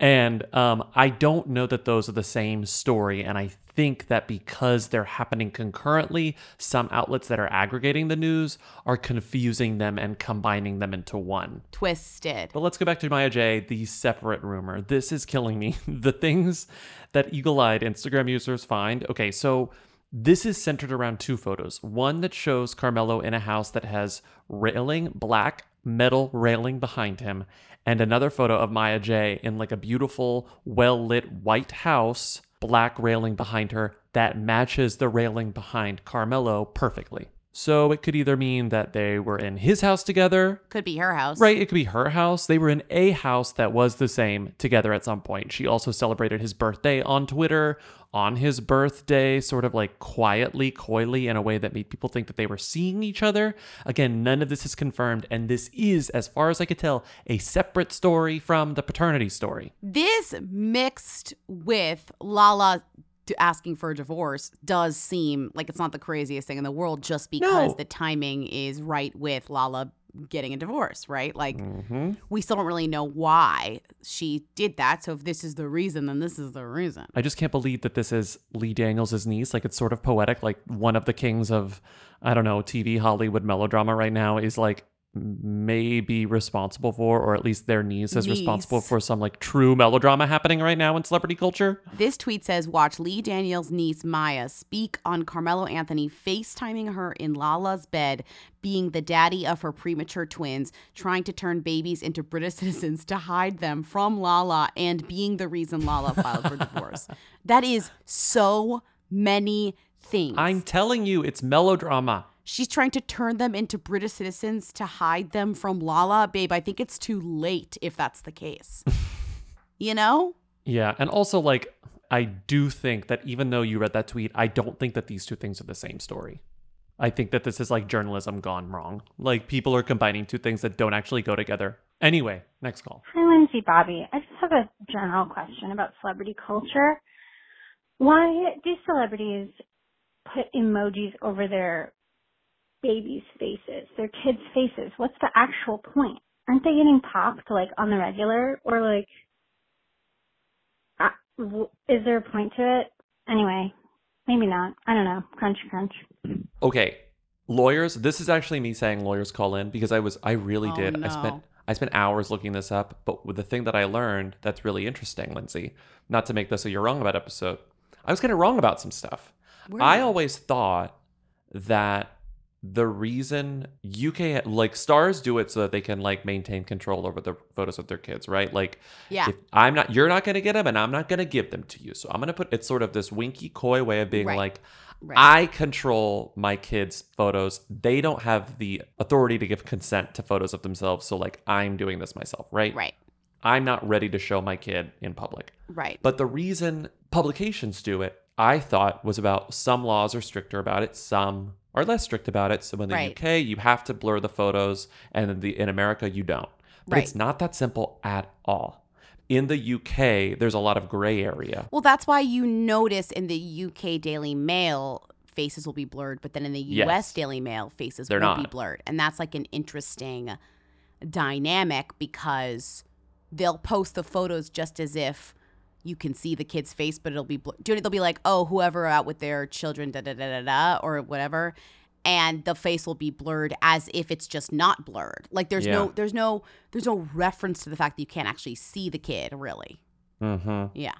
Speaker 1: and um, I don't know that those are the same story. And I think that because they're happening concurrently, some outlets that are aggregating the news are confusing them and combining them into one.
Speaker 5: Twisted.
Speaker 1: But let's go back to Maya J, the separate rumor. This is killing me. the things that eagle eyed Instagram users find. Okay, so this is centered around two photos. One that shows Carmelo in a house that has railing, black metal railing behind him, and another photo of Maya J in like a beautiful, well lit white house, black railing behind her that matches the railing behind Carmelo perfectly. So it could either mean that they were in his house together,
Speaker 5: Could be her house.
Speaker 1: Right, it could be her house. They were in a house that was the same together at some point. She also celebrated his birthday on Twitter on his birthday, sort of like quietly, coyly, in a way that made people think that they were seeing each other. Again, none of this is confirmed, and this is, as far as I could tell, a separate story from the paternity story.
Speaker 5: This mixed with Lala asking for a divorce does seem like it's not the craziest thing in the world just because
Speaker 1: No.
Speaker 5: the timing is right with Lala getting a divorce, right? Like
Speaker 1: Mm-hmm.
Speaker 5: we still don't really know why she did that. So if this is the reason, then this is the reason.
Speaker 1: I just can't believe that this is Lee Daniels' niece. Like it's sort of poetic. Like one of the kings of, I don't know, TV Hollywood melodrama right now is like maybe responsible for, or at least their niece is responsible for some like true melodrama happening right now in celebrity culture.
Speaker 5: This tweet says, "Watch Lee Daniels' niece Maya speak on Carmelo Anthony FaceTiming her in Lala's bed, being the daddy of her premature twins, trying to turn babies into British citizens to hide them from Lala, and being the reason Lala filed for divorce." That is so many things.
Speaker 1: I'm telling you, it's melodrama.
Speaker 5: She's trying to turn them into British citizens to hide them from Lala, babe. I think it's too late if that's the case. you know?
Speaker 1: Yeah, and also like I do think that even though you read that tweet, I don't think that these two things are the same story. I think that this is like journalism gone wrong. Like people are combining two things that don't actually go together. Anyway, next call.
Speaker 17: Hi, Lindsay Bobby. I just have a general question about celebrity culture. Why do celebrities put emojis over their babies' faces, their kids' faces? What's the actual point? Aren't they getting popped like on the regular, or like, uh, is there a point to it? Anyway, maybe not. I don't know. Crunch, crunch.
Speaker 1: Okay, lawyers. This is actually me saying lawyers call in because I was I really
Speaker 5: Oh,
Speaker 1: did. I spent I spent hours looking this up, but with the thing that I learned that's really interesting, Lindsay, not to make this a you're wrong about episode, I was kind of wrong about some stuff.
Speaker 5: Were
Speaker 1: I always thought that the reason UK like stars do it so that they can like maintain control over the photos of their kids, right? Like
Speaker 5: Yeah.
Speaker 1: if I'm not you're not going to get them and I'm not going to give them to you. So I'm going to put it's sort of this winky coy way of being
Speaker 5: Right.
Speaker 1: like
Speaker 5: Right.
Speaker 1: I control my kids' photos. They don't have the authority to give consent to photos of themselves. So, like, I'm doing this myself, right?
Speaker 5: Right.
Speaker 1: I'm not ready to show my kid in public.
Speaker 5: Right.
Speaker 1: But the reason publications do it, I thought, was about some laws are stricter about it, some are less strict about it. So, in the
Speaker 5: Right.
Speaker 1: UK, you have to blur the photos, and in, the, in America, you don't. But
Speaker 5: Right.
Speaker 1: it's not that simple at all. In the UK, there's a lot of gray area.
Speaker 5: Well, that's why you notice in the UK Daily Mail faces will be blurred, but then in the
Speaker 1: Yes.
Speaker 5: U.S. Daily Mail, faces
Speaker 1: They're
Speaker 5: won't be blurred, and that's like an interesting dynamic because they'll post the photos just as if you can see the kid's face, but it'll be blurred. They'll be like, "Oh, whoever out with their children, da da da da da," or whatever. And the face will be blurred as if it's just not blurred. Like there's
Speaker 1: Yeah.
Speaker 5: no, there's no, there's no reference to the fact that you can't actually see the kid, really.
Speaker 1: Mm-hmm.
Speaker 5: Yeah.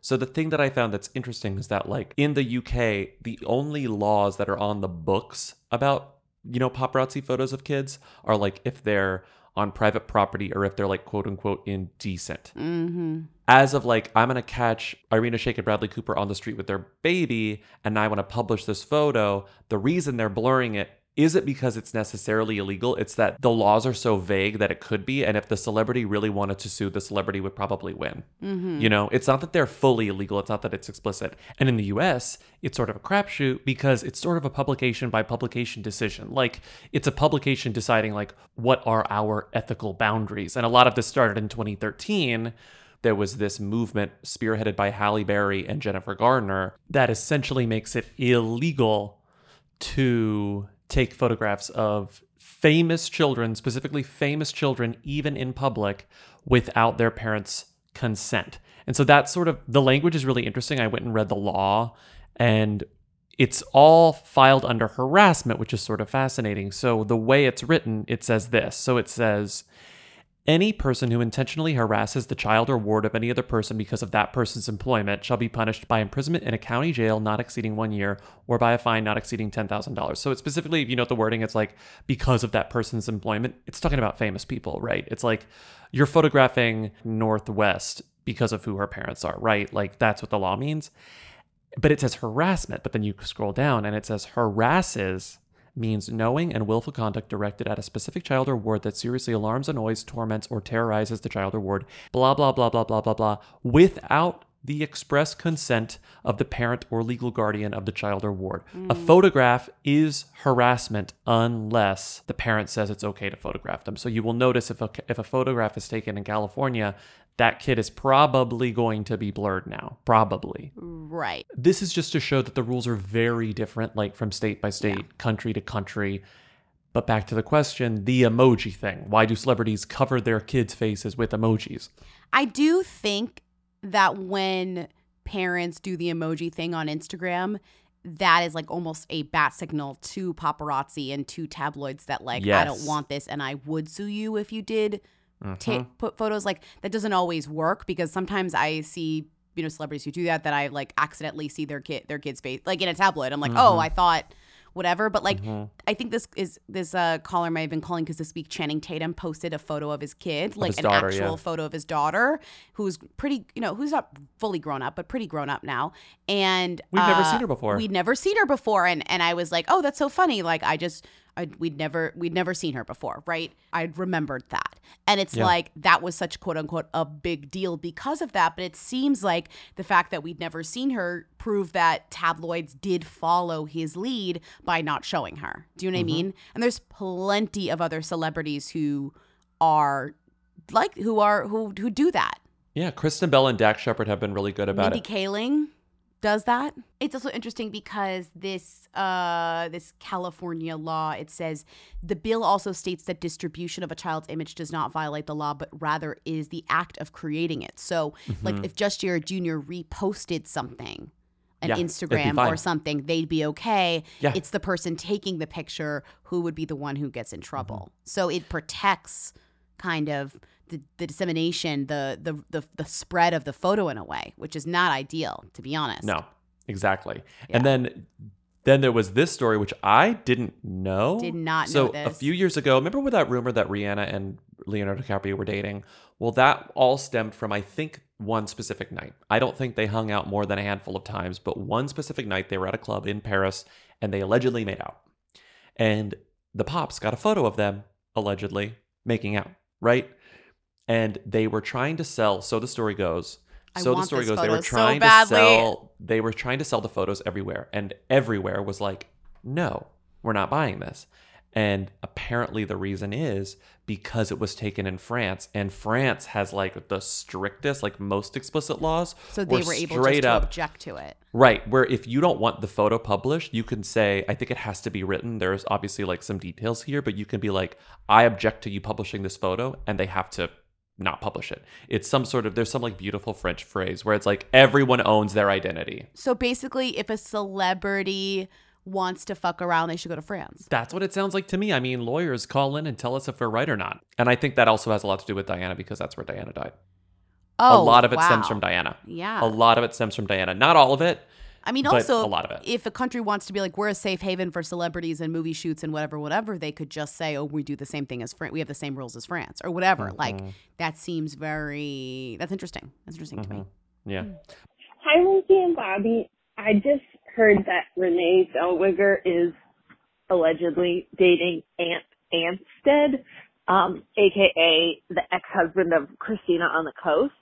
Speaker 1: So the thing that I found that's interesting is that like in the UK, the only laws that are on the books about, you know, paparazzi photos of kids are like if they're on private property or if they're like quote unquote indecent.
Speaker 5: Mm-hmm.
Speaker 1: As of like, I'm gonna catch Irina Shayk and Bradley Cooper on the street with their baby, and I want to publish this photo. The reason they're blurring it isn't because it's necessarily illegal. It's that the laws are so vague that it could be, and if the celebrity really wanted to sue, the celebrity would probably win.
Speaker 5: Mhm.
Speaker 1: You know, it's not that they're fully illegal. It's not that it's explicit. And in the U.S., it's sort of a crapshoot because it's sort of a publication by publication decision. Like it's a publication deciding like what are our ethical boundaries. And a lot of this started in 2013 there was this movement spearheaded by Halle Berry and Jennifer Garner that essentially makes it illegal to take photographs of famous children, specifically famous children, even in public, without their parents' consent. And so that's sort of the language is really interesting. I went and read the law, and it's all filed under harassment, which is sort of fascinating. So the way it's written, it says this. So it says, any person who intentionally harasses the child or ward of any other person because of that person's employment shall be punished by imprisonment in a county jail not exceeding one year or by a fine not exceeding $10,000. So it's specifically, if you know the wording, it's like because of that person's employment. It's talking about famous people, right? It's like you're photographing North West because of who her parents are, right? Like that's what the law means. But it says harassment, but then you scroll down and it says harasses means knowing and willful conduct directed at a specific child or ward that seriously alarms, annoys, torments, or terrorizes the child or ward, blah, blah, blah, blah, blah, blah, blah, without the express consent of the parent or legal guardian of the child or ward. A
Speaker 5: Mm.
Speaker 1: photograph is harassment unless the parent says it's okay to photograph them. So you will notice if a, if a photograph is taken in California, that kid is probably going to be blurred now. Probably.
Speaker 5: Right.
Speaker 1: This is just to show that the rules are very different, like from state by state, country to country. But back to the question the emoji thing. Why do celebrities cover their kids' faces with emojis?
Speaker 5: I do think that when parents do the emoji thing on Instagram, that is like almost a bat signal to paparazzi and to tabloids that like I don't want this and I would sue you if you did ta-
Speaker 1: Mhm.
Speaker 5: put photos like that doesn't always work because sometimes I see you know celebrities who do that that I like accidentally see their kid their kid's face like in a tabloid. I'm like, oh,
Speaker 1: Mhm.
Speaker 5: I thought whatever, but like
Speaker 1: Mhm.
Speaker 5: I think this is this uh, caller might have been calling because this week Channing Tatum posted a photo of his kid, like
Speaker 1: his
Speaker 5: an
Speaker 1: daughter,
Speaker 5: actual
Speaker 1: yeah.
Speaker 5: photo of his daughter, who's pretty, you know, who's not fully grown up, but pretty grown up now. And
Speaker 1: We've never
Speaker 5: uh,
Speaker 1: seen her before.
Speaker 5: We'd never seen her before, and and I was like, oh, that's so funny. Like I just. I, we'd never we'd never seen her before, right? I'd remembered that, and it's
Speaker 1: Yeah.
Speaker 5: like that was such quote unquote a big deal because of that. But it seems like the fact that we'd never seen her proved that tabloids did follow his lead by not showing her. Do you know what
Speaker 1: Mhm.
Speaker 5: I mean? And there's plenty of other celebrities who are like who are who who do that.
Speaker 1: Yeah, Kristen Bell and Dax Shepard have been really good about
Speaker 5: Mindy
Speaker 1: it.
Speaker 5: Kaling does that. It's also interesting because this uh this California law it says the bill also states that distribution of a child's image does not violate the law but rather is the act of creating it. So like
Speaker 1: Mhm.
Speaker 5: if Just Jared Jr. reposted something an
Speaker 1: Yeah,
Speaker 5: Instagram or something, they'd be okay.
Speaker 1: Yeah.
Speaker 5: It's the person taking the picture who would be the one who gets in
Speaker 1: Mm-hmm.
Speaker 5: trouble. So it protects kind of the, the dissemination, the, the the the spread of the photo in a way, which is not ideal, to be honest.
Speaker 1: No, exactly. And then then there was this story which I didn't know.
Speaker 5: Did not
Speaker 1: so
Speaker 5: know
Speaker 1: So
Speaker 5: a
Speaker 1: few years ago, remember with that rumor that Rihanna and Leonardo DiCaprio were dating? Well, that all stemmed from I think one specific night. I don't think they hung out more than a handful of times, but one specific night they were at a club in Paris and they allegedly made out. And the pops got a photo of them allegedly making out, right? And they were trying to sell, so the story goes.
Speaker 5: I
Speaker 1: So the story goes, they were
Speaker 5: so
Speaker 1: trying to sell they were trying to sell the photos everywhere and everywhere was like, "No, we're not buying this." And apparently, the reason is because it was taken in France, and France has like the strictest, like most explicit laws.
Speaker 5: So they were able
Speaker 1: straight
Speaker 5: just to
Speaker 1: up,
Speaker 5: object to it.
Speaker 1: Right, where if you don't want the photo published, you can say, I think it has to be written. There's obviously like some details here, but you can be like, I object to you publishing this photo, and they have to not publish it. It's some sort of, there's some like beautiful French phrase where it's like everyone owns their identity.
Speaker 5: So basically, if a celebrity wants to fuck around, they should go to France.
Speaker 1: That's what it sounds like to me. I mean, lawyers call in and tell us if we're right or not. And I think that also has a lot to do with Diana because that's where Diana died.
Speaker 5: Oh, a
Speaker 1: lot of it stems from Diana.
Speaker 5: Yeah.
Speaker 1: A lot of it stems from Diana. Not all of it.
Speaker 5: I mean,
Speaker 1: but
Speaker 5: also,
Speaker 1: a lot of it.
Speaker 5: if a country wants to be like, we're a safe haven for celebrities and movie shoots and whatever, whatever, they could just say, oh, we do the same thing as France. We have the same rules as France or whatever. Like,
Speaker 1: Mhm.
Speaker 5: that seems very, that's interesting. That's interesting to me.
Speaker 1: Yeah.
Speaker 18: Hi, Lindsay and Bobby. I just heard that Renee Zellweger is allegedly dating Ant Anstead, um, aka the ex-husband of Christina on the Coast.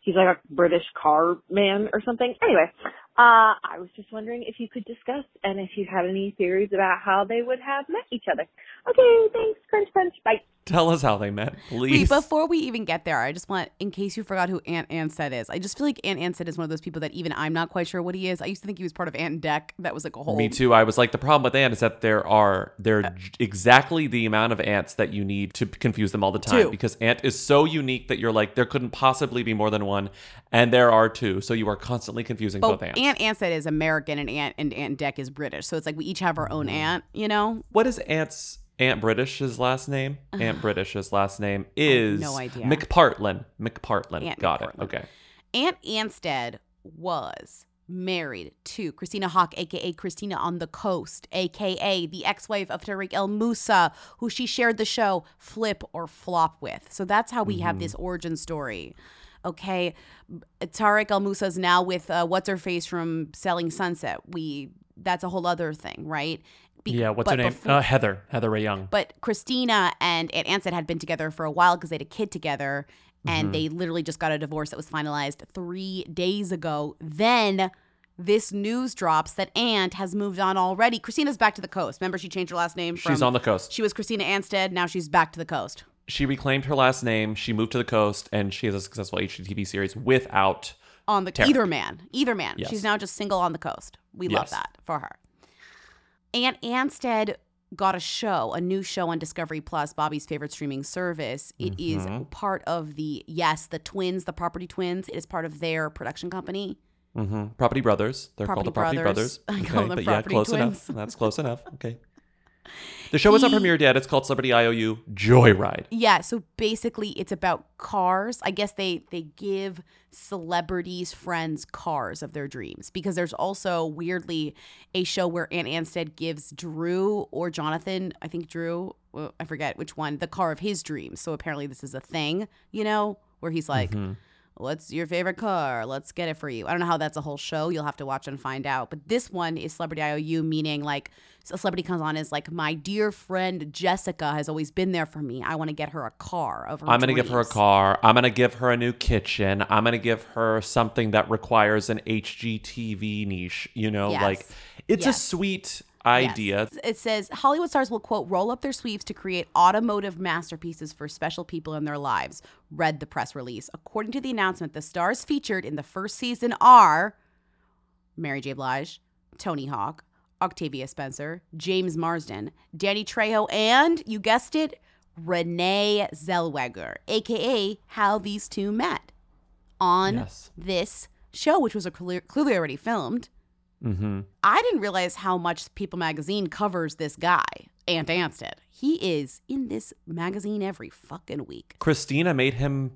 Speaker 18: He's like a British car man or something. Anyway, uh, I was just wondering if you could discuss and if you had any theories about how they would have met each other. Okay, thanks. Crunch, crunch. Bye.
Speaker 1: Tell us how they met,
Speaker 5: Wait,
Speaker 1: please.
Speaker 5: before we even get there, I just want, in case you forgot who Ant Anstead is, I just feel like Ant Anstead is one of those people that even I'm not quite sure what he is. I used to think he was part of Aunt Deck. That was like a whole.
Speaker 1: Me too. I was like, the problem with ant is that there are there are j- exactly the amount of ants that you need to confuse them all the time
Speaker 5: Two.
Speaker 1: because ant is so unique that you're like there couldn't possibly be more than one, and there are two, so you are constantly confusing
Speaker 5: But
Speaker 1: both ants.
Speaker 5: Ant Anstead is American and Aunt and Aunt Deck is British. So it's like we each have our own
Speaker 1: Mm-hmm.
Speaker 5: aunt, you know?
Speaker 1: what is Aunt's Aunt British's last name? Aunt British's last name is
Speaker 5: no idea.
Speaker 1: McPartlin. McPartlin.
Speaker 5: Aunt
Speaker 1: Got it. Okay.
Speaker 5: Ant Anstead was married to Christina Haack, aka Christina on the Coast, aka the ex-wife of Tarek El Moussa, who she shared the show Flip or Flop with. So that's how we have
Speaker 1: Mhm.
Speaker 5: this origin story. Okay, Tarek El Moussa is now with uh, what's her face from Selling Sunset. We that's a whole other thing, right? Be-
Speaker 1: yeah. What's her name?
Speaker 5: before-
Speaker 1: uh, Heather. Heather Rae Young.
Speaker 5: but Christina and Ant Anstead had been together for a while because they had a kid together, and
Speaker 1: Mhm.
Speaker 5: they literally just got a divorce that was finalized three days ago. Then this news drops that Ant has moved on already. Christina's back to the coast. Remember, she changed her last name.
Speaker 1: She's on the coast.
Speaker 5: She was Christina Anstead. Now she's back to the coast.
Speaker 1: She reclaimed her last name. She moved to the coast, and she has a successful HGTV series without
Speaker 5: On the
Speaker 1: Tarek.
Speaker 5: either man, either man.
Speaker 1: Yes.
Speaker 5: She's now just single on the coast. We love that for her. Ant Anstead got a show, a new show on Discovery Plus, Bobby's favorite streaming service. It is
Speaker 1: Mhm.
Speaker 5: part of the yes, the twins, the Property Twins. It is part of their production company.
Speaker 1: hmm Property Brothers. They're called the Property
Speaker 5: Brothers.
Speaker 1: Brothers.
Speaker 5: I call them
Speaker 1: but
Speaker 5: Property
Speaker 1: yeah, close
Speaker 5: Twins.
Speaker 1: enough. That's close enough. Okay. The show
Speaker 5: He-
Speaker 1: premiered yet. It's called Celebrity IOU Joyride.
Speaker 5: Yeah, so basically it's about cars. I guess they they give celebrities friends cars of their dreams because there's also weirdly a show where Ant Anstead gives Drew or Jonathan, I think Drew, well, I forget which one, the car of his dreams. So apparently this is a thing, you know, where he's like
Speaker 1: Mhm.
Speaker 5: What's your favorite car? Let's get it for you. I don't know how that's a whole show. You'll have to watch and find out. But this one is Celebrity IOU, meaning like a celebrity comes on as like my dear friend Jessica has always been there for me. I want to get her a car.
Speaker 1: I'm going to give her a car. I'm going to give her a new kitchen. I'm going to give her something that requires an HGTV niche. You know,
Speaker 5: Yes.
Speaker 1: like it's
Speaker 5: Yes.
Speaker 1: a sweet
Speaker 5: Yes.
Speaker 1: idea.
Speaker 5: It says Hollywood stars will quote roll up their sleeves to create automotive masterpieces for special people in their lives. Read the press release. According to the announcement, the stars featured in the first season are Mary J. Blige, Tony Hawk, Octavia Spencer, James Marsden, Danny Trejo, and you guessed it, Renee Zellweger, aka how these two met on
Speaker 1: Yes.
Speaker 5: this show, which was a clear, clearly already filmed.
Speaker 1: Mm-hmm.
Speaker 5: I didn't realize how much People magazine covers this guy, Ant Anstead. He is in this magazine every fucking week.
Speaker 1: Christina made him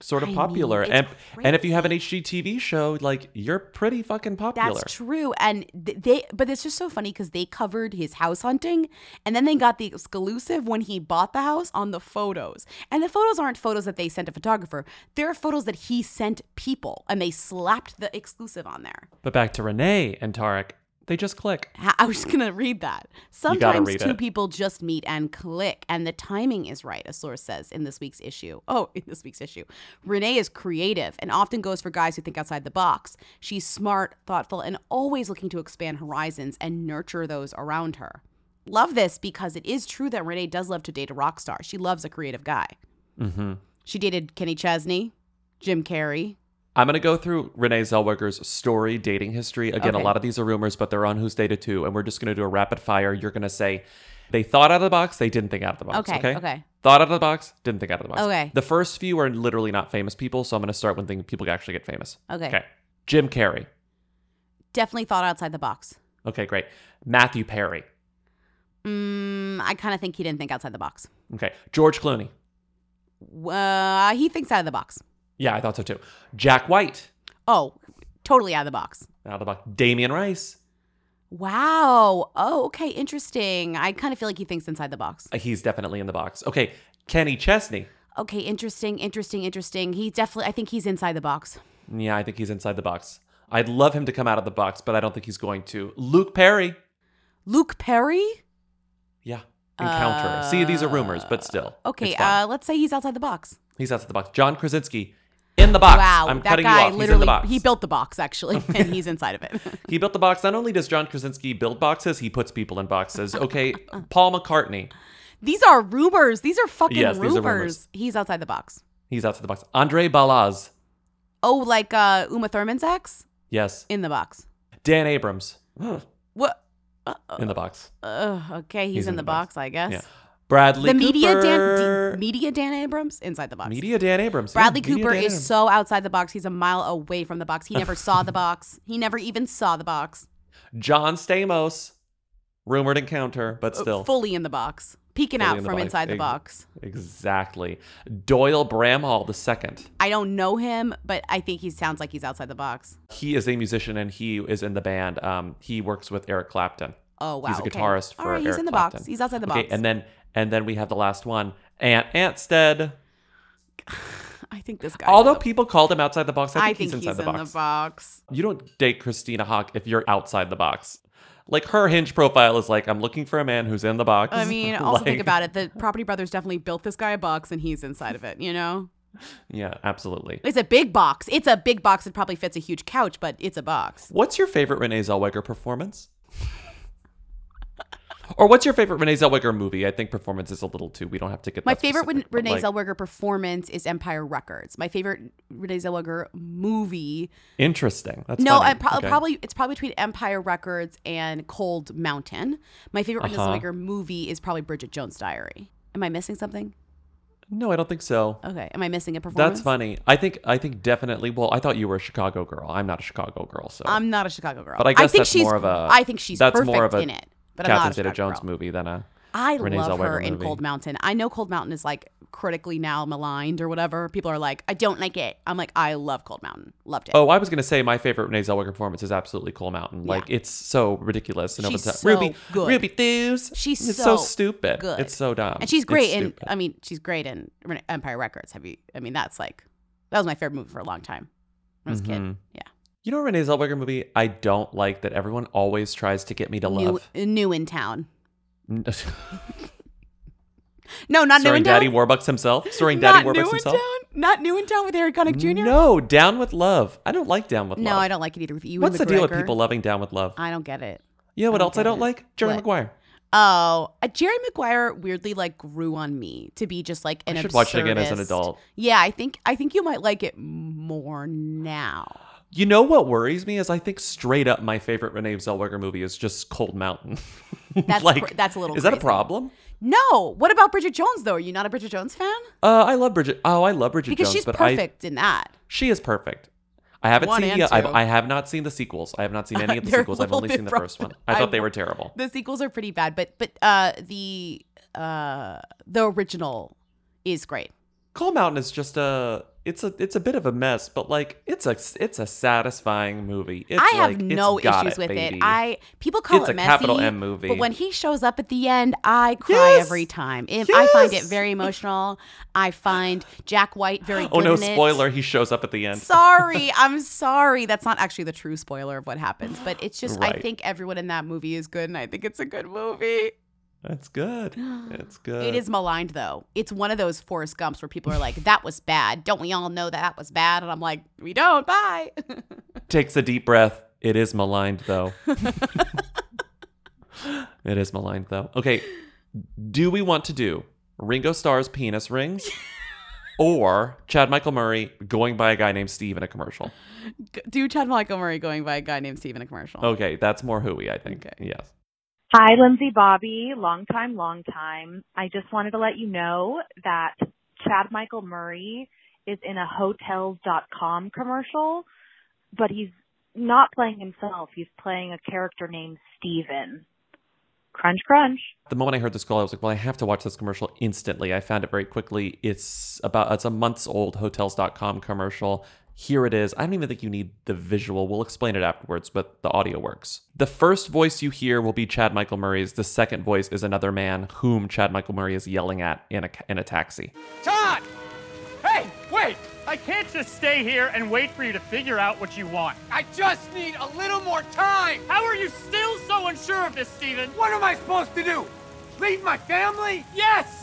Speaker 1: sort of
Speaker 5: I
Speaker 1: popular,
Speaker 5: mean,
Speaker 1: and
Speaker 5: it's
Speaker 1: and if you have an HGTV show, like you're pretty fucking popular.
Speaker 5: That's true, and they. But it's just so funny because they covered his house hunting, and then they got the exclusive when he bought the house on the photos. And the photos aren't photos that they sent a photographer; they're photos that he sent people, and they slapped the exclusive on there.
Speaker 1: But back to Renee and Tarek, they just click.
Speaker 5: I was gonna read that. Sometimes
Speaker 1: read
Speaker 5: two
Speaker 1: it.
Speaker 5: people just meet and click, and the timing is right, a source says in this week's issue. Oh, in this week's issue. Renee is creative and often goes for guys who think outside the box. She's smart, thoughtful, and always looking to expand horizons and nurture those around her. love this because it is true that Renee does love to date a rock star. She loves a creative guy.
Speaker 1: Mm-hmm.
Speaker 5: She dated Kenny Chesney, Jim Carrey.
Speaker 1: I'm going to go through Renee Zellweger's story, dating history. Again,
Speaker 5: Okay.
Speaker 1: a lot of these are rumors, but they're on Who's Dated Who. And we're just going to do a rapid fire. You're going to say they thought out of the box, they didn't think out of the box.
Speaker 5: Okay,
Speaker 1: Okay.
Speaker 5: okay.
Speaker 1: Thought out of the box, didn't think out of the box.
Speaker 5: Okay.
Speaker 1: The first few are literally not famous people. So I'm going to start when thing- people actually get famous.
Speaker 5: Okay.
Speaker 1: Okay. Jim Carrey.
Speaker 5: Definitely thought outside the box.
Speaker 1: Okay, great. Matthew Perry.
Speaker 5: Mm, I kind of think he didn't think outside the box.
Speaker 1: Okay. George Clooney.
Speaker 5: Uh, he thinks out of the box.
Speaker 1: Yeah, I thought so too. Jack White.
Speaker 5: Oh, totally out of the box.
Speaker 1: Out of the box. Damien Rice.
Speaker 5: Wow. Oh, okay. Interesting. I kind of feel like he thinks inside the box.
Speaker 1: Uh, He's definitely in the box. Okay. Kenny Chesney.
Speaker 5: Okay. Interesting. Interesting. Interesting. He definitely, I think he's inside the box.
Speaker 1: Yeah, I think he's inside the box. I'd love him to come out of the box, but I don't think he's going to. Luke Perry.
Speaker 5: Luke Perry?
Speaker 1: Yeah. Encounter. See, these are rumors, but still.
Speaker 5: Okay. Uh, let's say he's outside the box.
Speaker 1: he's outside the box. John Krasinski. In the box.
Speaker 5: Wow.
Speaker 1: I'm
Speaker 5: that
Speaker 1: cutting
Speaker 5: guy
Speaker 1: you off. He's in the
Speaker 5: literally,
Speaker 1: box.
Speaker 5: he built the box actually, and he's inside of it.
Speaker 1: He built the box. Not only does John Krasinski build boxes, he puts people in boxes. Okay, Paul McCartney.
Speaker 5: These are rumors. These are fucking
Speaker 1: Yes,
Speaker 5: rumors.
Speaker 1: are rumors.
Speaker 5: He's outside the box.
Speaker 1: He's outside the box. Andre Balazs.
Speaker 5: Oh, like uh, Uma Thurman's ex?
Speaker 1: Yes.
Speaker 5: In the box.
Speaker 1: Dan Abrams.
Speaker 5: What?
Speaker 1: in the box.
Speaker 5: Uh, okay, he's, in, the, box, I guess.
Speaker 1: Yeah. Bradley
Speaker 5: the media
Speaker 1: Cooper.
Speaker 5: Dan, D- media Dan Abrams inside the box.
Speaker 1: Media Dan Abrams.
Speaker 5: Bradley
Speaker 1: Media
Speaker 5: Cooper
Speaker 1: Dan
Speaker 5: is
Speaker 1: Abrams.
Speaker 5: so outside the box. He's a mile away from the box. He never saw the box. He never even saw the box.
Speaker 1: John Stamos. Rumored encounter, but
Speaker 5: Uh,
Speaker 1: still.
Speaker 5: fully in the box, peeking
Speaker 1: Fully
Speaker 5: out
Speaker 1: in
Speaker 5: from
Speaker 1: box.
Speaker 5: inside the box.
Speaker 1: Exactly. Doyle Bramhall the second.
Speaker 5: I don't know him, but I think he sounds like he's outside the box.
Speaker 1: He is a musician and he is in the band. Um, he works with Eric Clapton.
Speaker 5: Oh wow,
Speaker 1: He's a
Speaker 5: okay.
Speaker 1: guitarist for
Speaker 5: All right, he's
Speaker 1: Eric
Speaker 5: in the
Speaker 1: Clapton.
Speaker 5: box. He's outside the
Speaker 1: okay,
Speaker 5: box.
Speaker 1: and then and then we have the last one, Ant Anstead.
Speaker 5: I think this guy.
Speaker 1: Although people called him outside the box, I
Speaker 5: I
Speaker 1: think,
Speaker 5: think
Speaker 1: he's inside the
Speaker 5: in
Speaker 1: box.
Speaker 5: the box.
Speaker 1: You don't date Christina Haack if you're outside the box. Like her hinge profile is like, I'm looking for a man who's in the box.
Speaker 5: I mean, also think about it. The Property Brothers definitely built this guy a box, and he's inside of it. You know,
Speaker 1: Yeah, absolutely.
Speaker 5: it's a big box. It's a big box. It probably fits a huge couch, but it's a box.
Speaker 1: What's your favorite Renee Zellweger performance? or what's your favorite Renee Zellweger movie? I think performance is a little too. We don't have to get
Speaker 5: My favorite
Speaker 1: specific,
Speaker 5: Renee
Speaker 1: like,
Speaker 5: Zellweger performance is Empire Records. My favorite Renee Zellweger movie.
Speaker 1: Interesting. That's
Speaker 5: no,
Speaker 1: funny.
Speaker 5: I pro-
Speaker 1: Okay.
Speaker 5: probably it's probably between Empire Records and Cold Mountain. My favorite Renee
Speaker 1: Uh-huh.
Speaker 5: Zellweger movie is probably Bridget Jones' Diary. Am I missing something?
Speaker 1: No, I don't think so.
Speaker 5: Okay, am I missing a performance?
Speaker 1: That's funny. I think I think definitely. Well, I thought you were a Chicago girl. I'm not a Chicago girl, so.
Speaker 5: I'm not a Chicago girl.
Speaker 1: But I guess
Speaker 5: think
Speaker 1: that's
Speaker 5: she's,
Speaker 1: more of a.
Speaker 5: I think she's
Speaker 1: that's
Speaker 5: perfect
Speaker 1: more of a
Speaker 5: in it, but
Speaker 1: Catherine
Speaker 5: not a Chicago
Speaker 1: Zeta-Jones movie than a.
Speaker 5: I
Speaker 1: Renee
Speaker 5: love
Speaker 1: Zellweger
Speaker 5: her in
Speaker 1: movie.
Speaker 5: Cold Mountain. I know Cold Mountain is like critically now maligned or whatever. People are like, I don't like it. I'm like, I love Cold Mountain. Loved it.
Speaker 1: Oh, I was gonna say my favorite Renee Zellweger performance is absolutely Cold Mountain. Like it's so ridiculous and
Speaker 5: She's so
Speaker 1: Ruby,
Speaker 5: good.
Speaker 1: Ruby Thewes.
Speaker 5: She's
Speaker 1: it's
Speaker 5: so,
Speaker 1: so, stupid.
Speaker 5: Good.
Speaker 1: It's so dumb.
Speaker 5: And she's great in. I mean, she's great in Empire Records. Have you? I mean, that's like that was my favorite movie for a long time when I was a kid.
Speaker 1: Mm-hmm.
Speaker 5: Yeah.
Speaker 1: You know, a Renee Zellweger movie I don't like that everyone always tries to get me to
Speaker 5: New,
Speaker 1: love.
Speaker 5: new in town. No, not new
Speaker 1: Starring
Speaker 5: in town.
Speaker 1: Daddy Warbucks himself. Starring
Speaker 5: Not
Speaker 1: Daddy
Speaker 5: new
Speaker 1: Warbucks
Speaker 5: in town. Not new in town with Harry Connick Jr.
Speaker 1: No, Down with Love. I don't like Down with
Speaker 5: No,
Speaker 1: Love.
Speaker 5: No, I don't like it either with you.
Speaker 1: What's the deal with people loving Down with Love?
Speaker 5: I don't get it.
Speaker 1: You know what
Speaker 5: I
Speaker 1: else I don't
Speaker 5: it.
Speaker 1: like? Jerry
Speaker 5: What?
Speaker 1: Maguire.
Speaker 5: Oh, uh, Jerry Maguire weirdly like grew on me to be just like an.
Speaker 1: I should watch it again as an adult.
Speaker 5: Yeah, I think I think you might like it more now.
Speaker 1: You know what worries me is I think straight up my favorite Renee Zellweger movie is just Cold Mountain.
Speaker 5: That's
Speaker 1: like
Speaker 5: cr- that's a little.
Speaker 1: Is that a problem?
Speaker 5: No. What about Bridget Jones though? Are you not a Bridget Jones fan?
Speaker 1: Uh, I love Bridget. Oh, I love Bridget
Speaker 5: Because
Speaker 1: Jones,
Speaker 5: she's
Speaker 1: but I-
Speaker 5: perfect in that.
Speaker 1: she is perfect. I haven't
Speaker 5: One
Speaker 1: seen the, I've. I have not seen the sequels. I have not seen any of the sequels. I've only seen the first one. I thought they were terrible.
Speaker 5: The sequels are pretty bad, but but uh the uh the original is great.
Speaker 1: Cold Mountain is just a it's a it's a bit of a mess, but like it's a it's a satisfying movie. It's
Speaker 5: I have
Speaker 1: like,
Speaker 5: no issues with
Speaker 1: baby.
Speaker 5: it. I people call
Speaker 1: It's
Speaker 5: it
Speaker 1: a
Speaker 5: messy,
Speaker 1: capital M movie.
Speaker 5: but when he shows up at the end, I cry
Speaker 1: Yes!
Speaker 5: every time. It- I find it very emotional. I find Jack White very good
Speaker 1: oh no,
Speaker 5: it.
Speaker 1: spoiler! He shows up at the end.
Speaker 5: Sorry, I'm sorry. That's not actually the true spoiler of what happens, but it's just I think everyone in that movie is good, and I think it's a good movie.
Speaker 1: That's good. It's good.
Speaker 5: It is maligned though. It's one of those Forrest Gumps where people are like, "That was bad." Don't we all know that that was bad? And I'm like, "We don't." Bye.
Speaker 1: Takes a deep breath. It is maligned though. It is maligned though. Okay, do we want to do Ringo Starr's penis rings or Chad Michael Murray going by a guy named Steve in a commercial?
Speaker 5: Do Chad Michael Murray going by a guy named Steve in a commercial?
Speaker 1: Okay, that's more hooey, I think. Yes.
Speaker 19: Hi, Lindsay Bobby. Long time, long time. I just wanted to let you know that Chad Michael Murray is in a Hotels.com commercial, but he's not playing himself. He's playing a character named Steven. Crunch, crunch.
Speaker 1: The moment I heard this call, I was like, well, I have to watch this commercial instantly. I found it very quickly. It's about it's a months old hotels.com commercial. Here it is. I don't even think you need the visual. We'll explain it afterwards, but the audio works. The first voice you hear will be Chad Michael Murray's. The second voice is another man whom Chad Michael Murray is yelling at in a in a taxi.
Speaker 20: Todd! Hey, wait! I can't just stay here and wait for you to figure out what you want. I just need a little more time! How are you still so unsure of this, Steven? What am I supposed to do? Leave my family? Yes!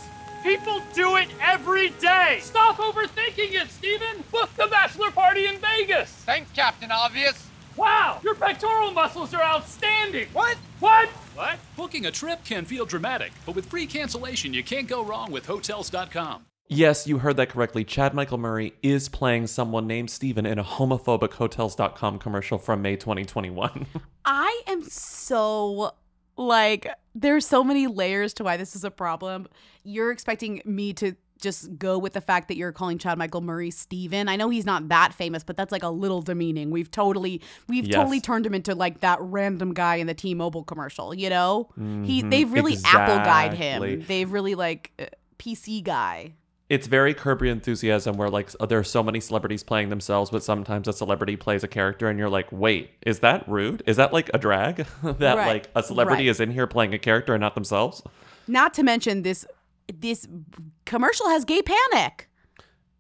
Speaker 20: People do it every day! Stop overthinking it, Steven! Book the bachelor party in Vegas! Thanks, Captain Obvious. Wow, your pectoral muscles are outstanding! What? What?
Speaker 21: What? Booking a trip can feel dramatic, but with free cancellation, you can't go wrong with Hotels.com.
Speaker 1: Yes, you heard that correctly. Chad Michael Murray is playing someone named Steven in a homophobic hotels.com commercial from May 2021.
Speaker 5: I am so like there's so many layers to why this is a problem. You're expecting me to just go with the fact that you're calling Chad Michael Murray Steven. I know he's not that famous, but that's like a little demeaning. We've totally we've
Speaker 1: Yes.
Speaker 5: totally turned him into like that random guy in the T-Mobile commercial, you know? He
Speaker 1: Mhm,
Speaker 5: they've really Apple guide him. They've really like uh, PC guy.
Speaker 1: It's very Curb Your Enthusiasm where like there are so many celebrities playing themselves, but sometimes a celebrity plays a character and you're like, wait, is that rude? Is that like a drag? that
Speaker 5: Right,
Speaker 1: like a celebrity
Speaker 5: right.
Speaker 1: is in here playing a character and not themselves?
Speaker 5: Not to mention this this commercial has gay panic.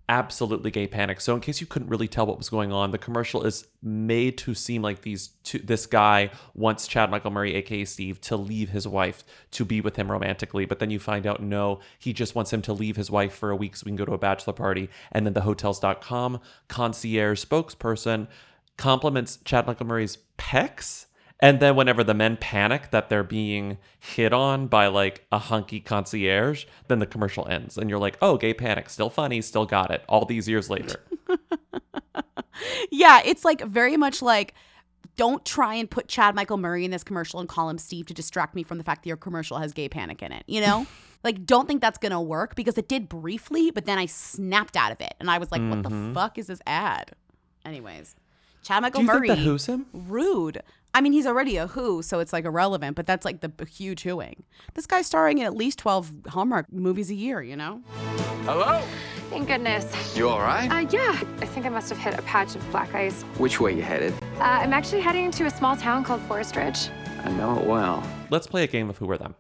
Speaker 1: Absolutely gay panic. So in case you couldn't really tell what was going on, the commercial is made to seem like these two, this guy wants Chad Michael Murray, aka Steve, to leave his wife to be with him romantically, but then you find out no, he just wants him to leave his wife for a week so we can go to a bachelor party. And then the hotels.com concierge spokesperson compliments Chad Michael Murray's pecs. And then whenever the men panic that they're being hit on by like a hunky concierge, then the commercial ends and you're like, "Oh, gay panic, still funny, still got it." All these years later.
Speaker 5: Yeah, it's like very much like don't try and put Chad Michael Murray in this commercial and call him Steve to distract me from the fact that your commercial has gay panic in it, you know? like don't think that's going to work because it did briefly, but then I snapped out of it and I was like, what the
Speaker 1: Mhm.
Speaker 5: fuck is this ad? Anyways, Chad Michael
Speaker 1: Do you think
Speaker 5: Murray
Speaker 1: who's him?
Speaker 5: rude. I mean, he's already a who, so it's like irrelevant, but that's like the huge whoing. This guy's starring in at least 12 Hallmark movies a year, you know?
Speaker 2: Hello?
Speaker 22: Thank goodness.
Speaker 2: You all right?
Speaker 22: Uh, yeah. I think I must have hit a patch of black ice.
Speaker 2: Which way you headed?
Speaker 22: Uh, I'm actually heading to a small town called Forest Ridge.
Speaker 2: I know it well.
Speaker 1: Let's play a game of who Were them.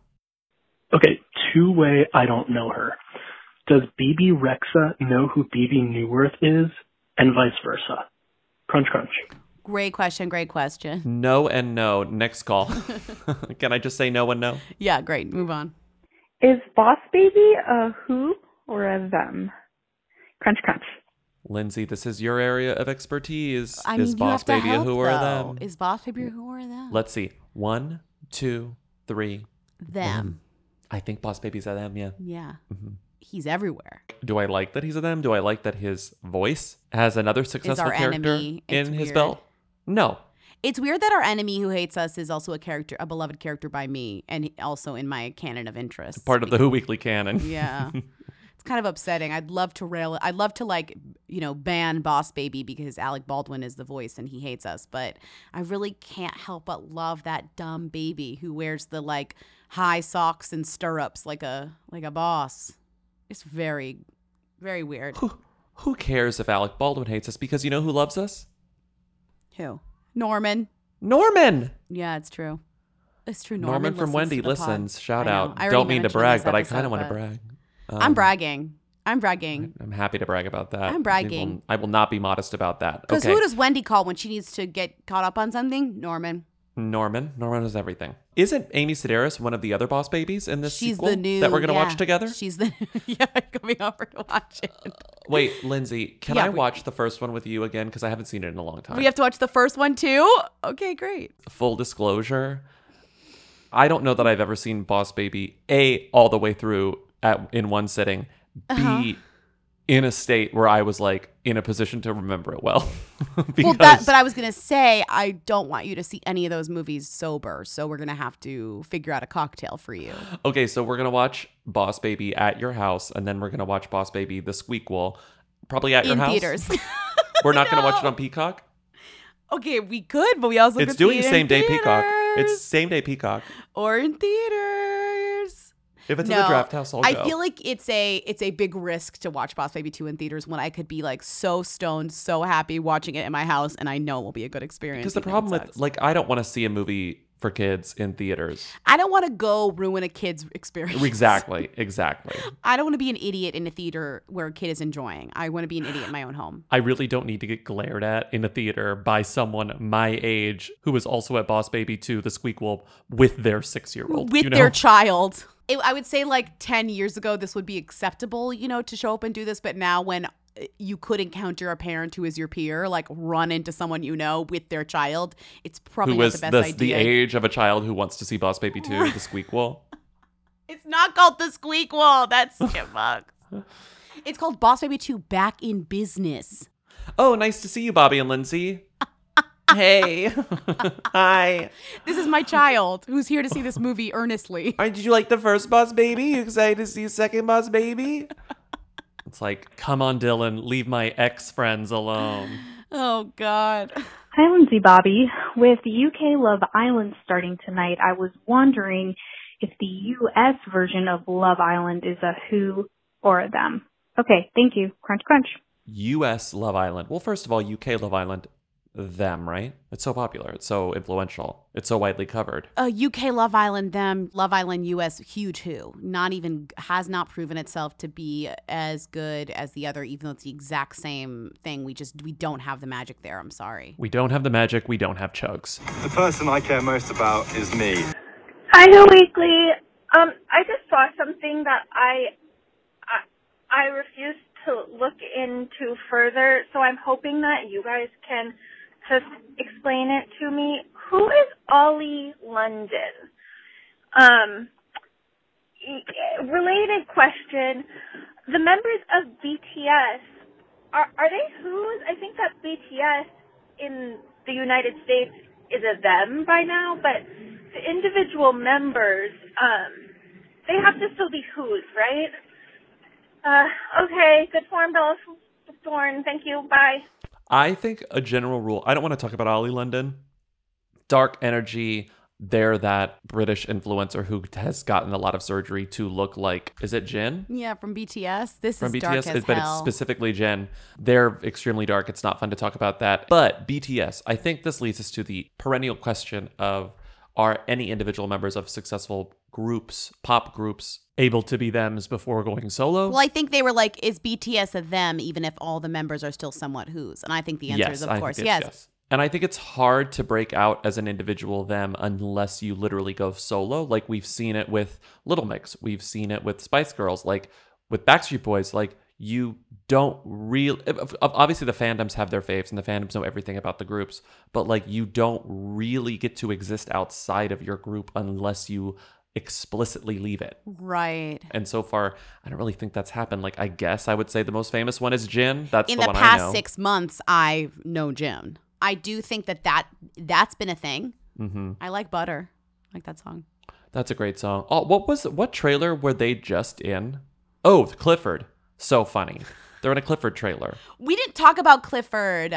Speaker 23: Okay, two way I don't know her. Does Bebe Rexha know who Bebe Neuwirth is? And vice versa. Crunch crunch.
Speaker 5: Great question, great question.
Speaker 1: No and no. Next call. Can I just say no and no?
Speaker 5: Yeah, great. Move on.
Speaker 24: Is Boss Baby a who or a them? Crunch crunch.
Speaker 1: Lindsay, this is your area of expertise.
Speaker 5: I
Speaker 1: is
Speaker 5: mean,
Speaker 1: Boss
Speaker 5: you have
Speaker 1: Baby
Speaker 5: to
Speaker 1: a
Speaker 5: help,
Speaker 1: who or a them?
Speaker 5: Is Boss Baby a who or a them?
Speaker 1: Let's see. One, two, three.
Speaker 5: Them.
Speaker 1: I think Boss Baby's a them, yeah.
Speaker 5: Yeah.
Speaker 1: Mhm.
Speaker 5: He's everywhere.
Speaker 1: Do I like that he's a them? Do I like that his voice has another successful character
Speaker 5: enemy. It's
Speaker 1: in his
Speaker 5: weird.
Speaker 1: belt? No.
Speaker 5: It's weird that our enemy who hates us is also a character, a beloved character by me, and also in my canon of interest.
Speaker 1: Part of the Who Weekly canon.
Speaker 5: Yeah. it's kind of upsetting. I'd love to rail I'd love to like, you know, ban Boss Baby because Alec Baldwin is the voice and he hates us, but I really can't help but love that dumb baby who wears the like high socks and stirrups like a like a boss. It's very very weird.
Speaker 1: Who cares if Alec Baldwin hates us? Because you know who loves us?
Speaker 5: Who? Norman.
Speaker 1: Norman.
Speaker 5: Yeah, it's true. It's true.
Speaker 1: Norman,
Speaker 5: Norman,
Speaker 1: from Wendy
Speaker 5: pod.
Speaker 1: listens. Shout out.
Speaker 5: I
Speaker 1: Don't mean to brag, but I kind of want to brag.
Speaker 5: I'm
Speaker 1: Um,
Speaker 5: bragging. I'm bragging.
Speaker 1: I'm happy to brag about that.
Speaker 5: I'm
Speaker 1: I
Speaker 5: bragging.
Speaker 1: will, I will not be modest about that.
Speaker 5: Because
Speaker 1: Okay.
Speaker 5: who does Wendy call when she needs to get caught up on something? Norman.
Speaker 1: Norman. Norman is everything. Isn't Amy Sedaris one of the other boss babies in this
Speaker 5: She's
Speaker 1: sequel
Speaker 5: the new
Speaker 1: that we're going to
Speaker 5: yeah.
Speaker 1: watch together?
Speaker 5: She's the yeah coming over to watch it.
Speaker 1: Wait, Lindsay, can
Speaker 5: Yeah,
Speaker 1: I
Speaker 5: we-
Speaker 1: watch the first one with you again? Because I haven't seen it in a long time.
Speaker 5: We have to watch the first one too. Okay, great.
Speaker 1: Full disclosure, I don't know that I've ever seen Boss Baby A all the way through at in one sitting.
Speaker 5: Uh-huh.
Speaker 1: In a state where I was like in a position to remember it well. because
Speaker 5: well, that, but I was gonna say I don't want you to see any of those movies sober, so we're gonna have to figure out a cocktail for you.
Speaker 1: Okay, so we're gonna watch Boss Baby at your house, and then we're gonna watch Boss Baby the Squeakquel, probably at your
Speaker 5: In
Speaker 1: house.
Speaker 5: theaters.
Speaker 1: we're not gonna watch it on Peacock.
Speaker 5: Okay, we could, but we also
Speaker 1: it's
Speaker 5: could
Speaker 1: doing
Speaker 5: see it in
Speaker 1: same day Peacock. It's same day Peacock.
Speaker 5: or in theaters.
Speaker 1: If it's in the draft house, I'll
Speaker 5: I
Speaker 1: go.
Speaker 5: feel like it's a it's a big risk to watch Boss Baby 2 in theaters when I could be like so stoned, so happy watching it in my house and I know it will be a good experience.
Speaker 1: Because the problem
Speaker 5: sucks.
Speaker 1: with like I don't want to see a movie for kids in theaters.
Speaker 5: I don't want to go ruin a kid's experience.
Speaker 1: Exactly, exactly.
Speaker 5: I don't want to be an idiot in a theater where a kid is enjoying. I want to be an idiot in my own home.
Speaker 1: I really don't need to get glared at in a theater by someone my age who is also at Boss Baby 2, the Squeakquel, with their six year old.
Speaker 5: with
Speaker 1: you know?
Speaker 5: their child. It, I would say like 10 years ago, this would be acceptable, you know, to show up and do this. But now, when uh, you could encounter a parent who is your peer, like run into someone you know with their child, it's probably
Speaker 1: who
Speaker 5: not the best
Speaker 1: the,
Speaker 5: idea.
Speaker 1: the age of a child who wants to see Boss Baby 2, the Squeakquel.
Speaker 5: It's not called the Squeak Wall. That's Skipbugs. it's called Boss Baby 2 Back in Business.
Speaker 1: Oh, nice to see you, Bobby and Lindsay. Hey. Hi.
Speaker 5: This is my child who's here to see this movie earnestly.
Speaker 1: Did you like the first Boss Baby? You excited to see a second Boss Baby? It's like, come on, Dylan, leave my ex friends alone.
Speaker 5: Oh, God.
Speaker 25: Hi, Lindsay Bobby. With the UK Love Island starting tonight, I was wondering if the US version of Love Island is a who or a them. Okay, thank you. Crunch, crunch.
Speaker 1: US Love Island. Well, first of all, UK Love Island, them, right? It's so popular. It's so influential. It's so widely covered.
Speaker 5: uh, UK Love Island, them, Love Island US, huge who. Not even, has not proven itself to be as good as the other, even though it's the exact same thing. We just, we don't have the magic there. I'm sorry.
Speaker 1: We don't have the magic. We don't have chugs.
Speaker 2: The person I care most about is me.
Speaker 26: Hi, Who Weekly. Um, I just saw something that I, I, I refuse to look into further, so I'm hoping that you guys can just explain it to me. Who is Ollie London? Um, related question: The members of BTS are are they who's? I think that BTS in the United States is a them by now, but the individual members, um, they have to still be who's, right? Uh, okay, good form, Bella Thorne. Thank you. Bye.
Speaker 1: I think a general rule, I don't want to talk about Ollie London. Dark energy, they're that British influencer who has gotten a lot of surgery to look like, is it Jin?
Speaker 5: Yeah, from BTS. This
Speaker 1: From
Speaker 5: is dark
Speaker 1: BTS,
Speaker 5: as
Speaker 1: but
Speaker 5: hell.
Speaker 1: it's specifically Jin. They're extremely dark. It's not fun to talk about that. But BTS, I think this leads us to the perennial question of are any individual members of successful groups, pop groups, able to be thems before going solo?
Speaker 5: Well, I think they were like, is BTS a them, even if all the members are still somewhat who's? And I think the answer
Speaker 1: yes,
Speaker 5: is, of
Speaker 1: I
Speaker 5: course,
Speaker 1: think
Speaker 5: yes.
Speaker 1: And I think it's hard to break out as an individual them unless you literally go solo. Like we've seen it with Little Mix, we've seen it with Spice Girls, like with Backstreet Boys. Like you don't really obviously the fandoms have their faves and the fandoms know everything about the groups, but like you don't really get to exist outside of your group unless you explicitly leave it.
Speaker 5: Right.
Speaker 1: And so far, I don't really think that's happened. Like, I guess I would say the most famous one is Jin. That's
Speaker 5: In
Speaker 1: the,
Speaker 5: the,
Speaker 1: one I
Speaker 5: past
Speaker 1: know.
Speaker 5: six months, I've known Jin. I do think that, that that's been a thing.
Speaker 1: hmm
Speaker 5: I like Butter. I like that song.
Speaker 1: That's a great song. Oh, what was what trailer were they just in? Oh, Clifford. So funny. They're in a Clifford trailer.
Speaker 5: We didn't talk about Clifford.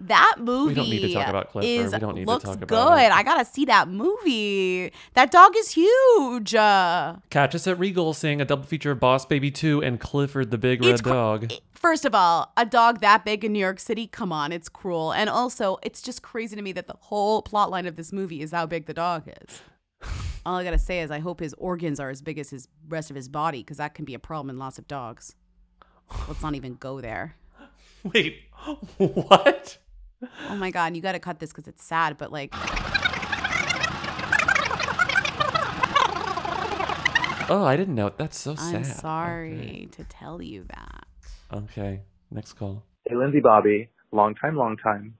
Speaker 5: That movie
Speaker 1: We don't need to talk about Clifford.
Speaker 5: is
Speaker 1: We don't need to
Speaker 5: looks
Speaker 1: talk
Speaker 5: good.
Speaker 1: about it.
Speaker 5: I gotta see that movie. That dog is huge.
Speaker 1: Catch us at Regal seeing a double feature of Boss Baby 2 and Clifford the Big
Speaker 5: It's
Speaker 1: Red
Speaker 5: cr-
Speaker 1: Dog.
Speaker 5: First of all, a dog that big in New York City, come on, it's cruel. And also, it's just crazy to me that the whole plot line of this movie is how big the dog is. all I gotta say is I hope his organs are as big as his rest of his body, because that can be a problem in lots of dogs. Let's not even go there.
Speaker 1: Wait, what?
Speaker 5: Oh my god, you gotta cut this because it's sad, but like
Speaker 1: Oh, I didn't know. That's so sad.
Speaker 5: I'm sorry to tell you that.
Speaker 1: Okay, next call.
Speaker 27: Hey, Lindsay Bobby, long time, long time.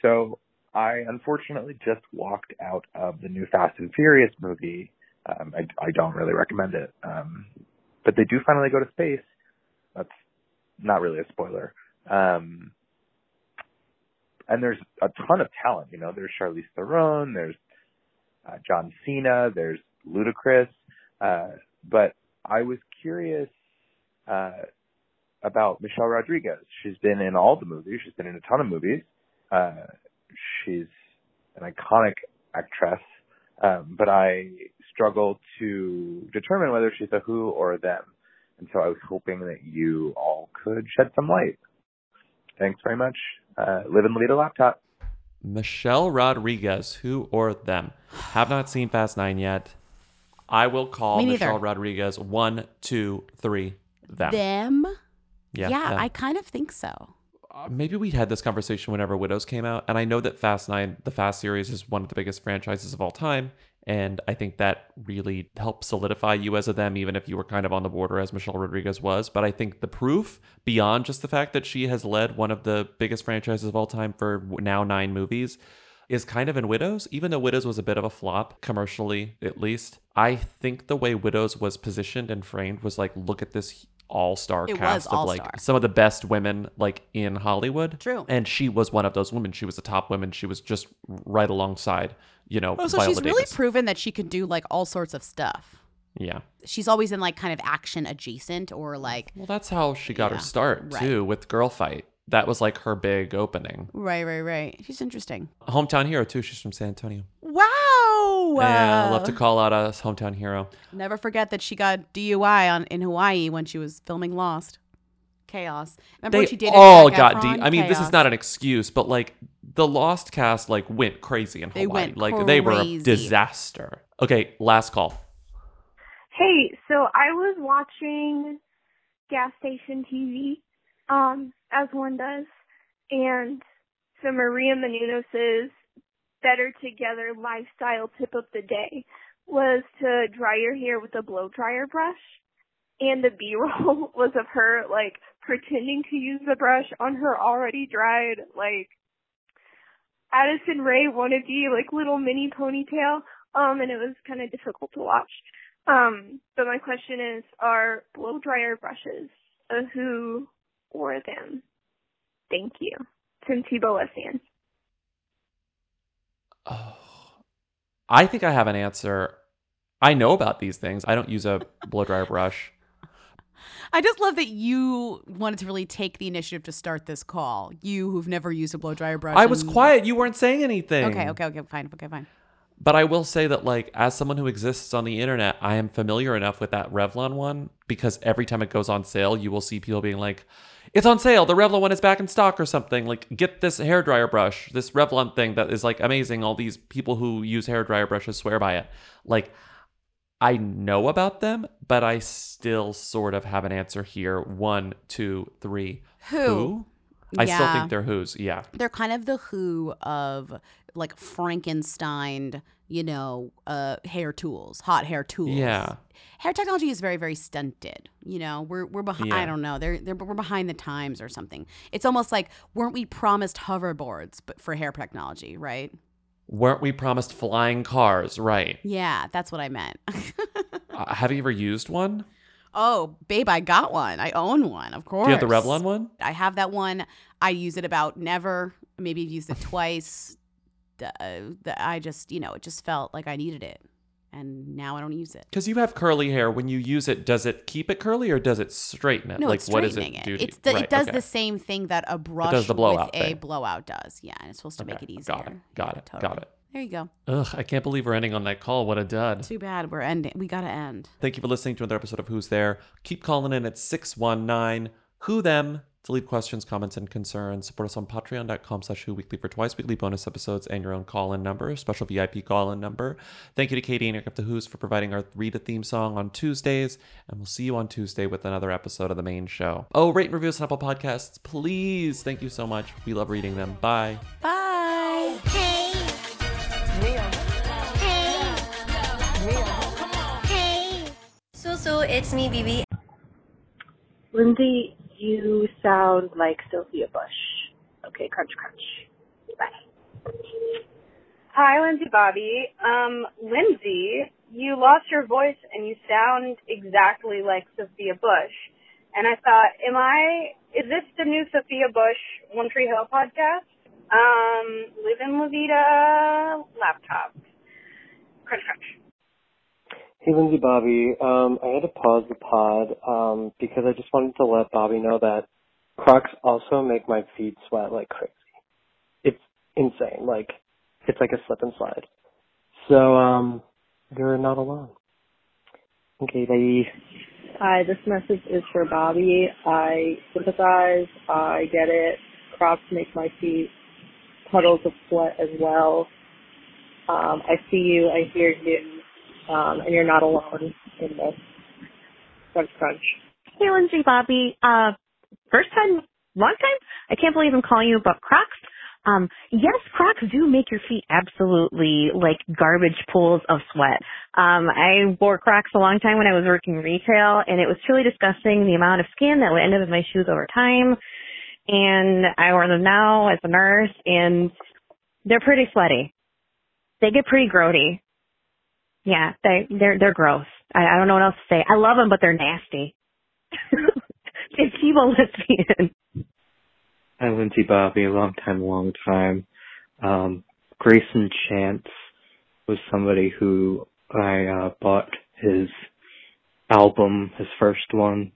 Speaker 27: So I unfortunately just walked out of the new Fast and Furious movie. Um, I, I don't really recommend it. Um, but they do finally go to space. That's not really a spoiler. Um, and there's a ton of talent, you know, there's Charlize Theron, there's uh, John Cena, there's Ludacris. Uh, but I was curious, uh, about Michelle Rodriguez. She's been in all the movies. She's been in a ton of movies. Uh, she's an iconic actress. Um, but I struggle to determine whether she's a who or a them. And so I was hoping that you all could shed some light. Thanks very much. Uh, live and lead a laptop.
Speaker 1: Michelle Rodriguez, who or them? Have not seen Fast Nine yet. I will call Michelle Rodriguez one, two, three, them.
Speaker 5: Them?
Speaker 1: Yeah,
Speaker 5: yeah
Speaker 1: them.
Speaker 5: I kind of think so.
Speaker 1: Uh, maybe we had this conversation whenever Widows came out, and I know that Fast Nine, the Fast series, is one of the biggest franchises of all time, and I think that really helped solidify you as a them, even if you were kind of on the border as Michelle Rodriguez was. But I think the proof, beyond just the fact that she has led one of the biggest franchises of all time for now nine movies, is kind of in Widows, even though Widows was a bit of a flop, commercially at least. I think the way Widows was positioned and framed was like, look at this all star cast of like some of the best women like in Hollywood.
Speaker 5: True.
Speaker 1: And she was one of those women. She was a top woman. She was just right alongside, you know,
Speaker 5: Oh, so
Speaker 1: Viola
Speaker 5: she's really proven that she can do like all sorts of stuff.
Speaker 1: yeah.
Speaker 5: She's always in like kind of action adjacent or like
Speaker 1: Well, that's how she got
Speaker 5: Yeah,
Speaker 1: her start
Speaker 5: right.
Speaker 1: too with Girlfight. That was like her big opening.
Speaker 5: right, right, right. She's interesting.
Speaker 1: Hometown hero too. She's from San Antonio.
Speaker 5: Wow.
Speaker 1: Yeah, I love to call out us hometown hero.
Speaker 5: Never forget that she got DUI on in Hawaii when she was filming Lost. Chaos. Remember
Speaker 1: they
Speaker 5: she
Speaker 1: all got deep. I mean, this is not an excuse, but like the Lost cast like went crazy in
Speaker 5: They
Speaker 1: Hawaii.
Speaker 5: went
Speaker 1: like they were a disaster. Okay, last call.
Speaker 28: Hey, so I was watching gas station TV, um, as one does, and so Maria Menounos' Better Together lifestyle tip of the day was to dry your hair with a blow dryer brush, and the B-roll was of her, like, pretending to use the brush on her already dried, like, Addison Rae wannabe, like, little mini ponytail, um, and it was kind of difficult to watch. Um, but my question is, are blow dryer brushes a who or them? Thank you. Tim Tebow Westian.
Speaker 1: I think I have an answer. I know about these things. I don't use a blow dryer brush.
Speaker 5: I just love that you wanted to really take the initiative to start this call. You who've never used a blow dryer brush.
Speaker 1: I was
Speaker 5: and-
Speaker 1: quiet. You weren't saying anything.
Speaker 5: Okay, okay, okay, fine, okay, fine.
Speaker 1: But I will say that, like, as someone who exists on the internet, I am familiar enough with that Revlon one because every time it goes on sale, you will see people being like, it's on sale. The Revlon one is back in stock or something. Like, get this hair dryer brush, this Revlon thing that is like amazing. All these people who use hair dryer brushes swear by it. Like, I know about them, but I still sort of have an answer here. One, two, three.
Speaker 5: Who?
Speaker 1: I still think they're who's. Yeah.
Speaker 5: They're kind of the who of like Frankenstein, you know, uh, hair tools, hot hair tools.
Speaker 1: Yeah.
Speaker 5: Hair technology is very, very stunted. You know, we're we're behind. I don't know. They're they're we're behind the times or something. It's almost like weren't we promised hoverboards, but for hair technology, right?
Speaker 1: Weren't we promised flying cars? Right.
Speaker 5: Yeah, that's what I meant.
Speaker 1: Uh, have you ever used one?
Speaker 5: Oh, babe, I got one. I own one, of course.
Speaker 1: Do you have the Revlon one?
Speaker 5: I have that one. I use it about never. Maybe I've used it twice. Uh, the, I just, you know, it just felt like I needed it. And now I don't use it.
Speaker 1: Because you have curly hair. When you use it, does it keep it curly or does it straighten it?
Speaker 5: No,
Speaker 1: like
Speaker 5: it's
Speaker 1: what does
Speaker 5: straightening
Speaker 1: it
Speaker 5: it.
Speaker 1: do?
Speaker 5: It's the,
Speaker 1: right,
Speaker 5: it does
Speaker 1: okay.
Speaker 5: the same thing that a brush
Speaker 1: does the blowout
Speaker 5: with a
Speaker 1: thing.
Speaker 5: blowout does. Yeah, and it's supposed to make it easier.
Speaker 1: Got it. Got it. Got it.
Speaker 5: There you go.
Speaker 1: Ugh, I can't believe we're ending on that call. What a dud.
Speaker 5: Too bad we're ending. We gotta end.
Speaker 1: Thank you for listening to another episode of Who's There. Keep calling in at 619 Who Them to leave questions, comments, and concerns. Support us on patreon.com slash who weekly for twice weekly bonus episodes and your own call-in number, special VIP call-in number. Thank you to Katie and Eric of the Who's for providing our read a theme song on Tuesdays, and we'll see you on Tuesday with another episode of the main show. Oh, rate and review us on Apple Podcasts, please. Thank you so much. We love reading them. Bye.
Speaker 5: Bye.
Speaker 3: Hey. Hey. Hey.
Speaker 29: Sul Sul, it's me, Bebe.
Speaker 12: Lindsay, you sound like Sophia Bush. Okay, crunch crunch. Bye.
Speaker 30: Hi, Lindsay Bobby. Um, Lindsay, you lost your voice and you sound exactly like Sophia Bush. And I thought, am I, is this the new Sophia Bush One Tree Hill podcast? Um, live in La Vida laptop. Crunch, crunch.
Speaker 31: Hey, Lindsay Bobby. Um, I had to pause the pod um, because I just wanted to let Bobby know that Crocs also make my feet sweat like crazy. It's insane. Like, it's like a slip and slide. So, um, you're not alone. Okay, bye.
Speaker 18: Hi, this message is for Bobby. I sympathize. I get it. Crocs make my feet puddles of sweat as well. Um, I see you. I hear you. Um, and you're not alone in this. Crunch, crunch.
Speaker 32: Hey, Lindsay, Bobby. Uh, first time, long time. I can't believe I'm calling you about Crocs. Um, yes, Crocs do make your feet absolutely like garbage pools of sweat. Um, I wore Crocs a long time when I was working retail, and it was truly disgusting the amount of skin that would end up in my shoes over time. And I wear them now as a nurse, and they're pretty sweaty. They get pretty grody. Yeah, they they're they're gross. I, I don't know what else to say. I love them, but they're nasty. it's evil lesbian.
Speaker 33: Hi, Lindsay Bobby, long time, long time. Um, Greyson Chance was somebody who I uh, bought his album, his first one,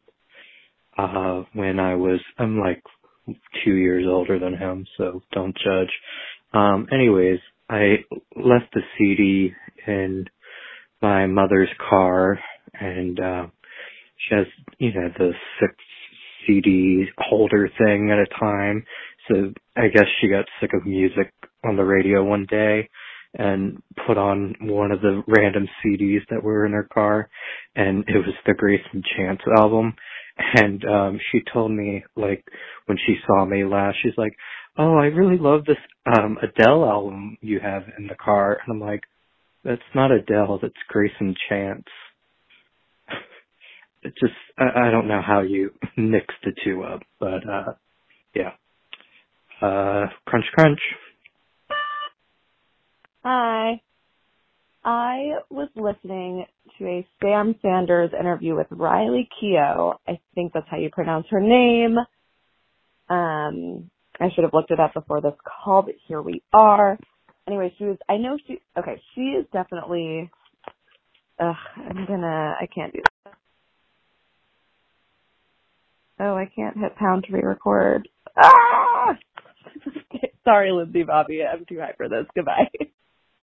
Speaker 33: uh, when I was, I'm like two years older than him, so don't judge. Um, anyways, I left the CD in my mother's car and, uh, she has, you know, the six CD holder thing at a time. So I guess she got sick of music on the radio one day and put on one of the random CDs that were in her car and it was the Grace and Chance album. And um she told me like when she saw me last, she's like, Oh, I really love this um Adele album you have in the car and I'm like, That's not Adele, that's Greyson Chance it just I, I don't know how you mix the two up, but uh yeah. Uh crunch crunch.
Speaker 34: Hi. I was listening to a Sam Sanders interview with Riley Keough. I think that's how you pronounce her name. Um, I should have looked it up before this call, but here we are. Anyway, she was, I know she, okay, she is definitely, ugh, I'm gonna, I can't do this. Oh, I can't hit pound to re-record. Ah! Sorry, Lindsay Bobby. I'm too high for this. Goodbye.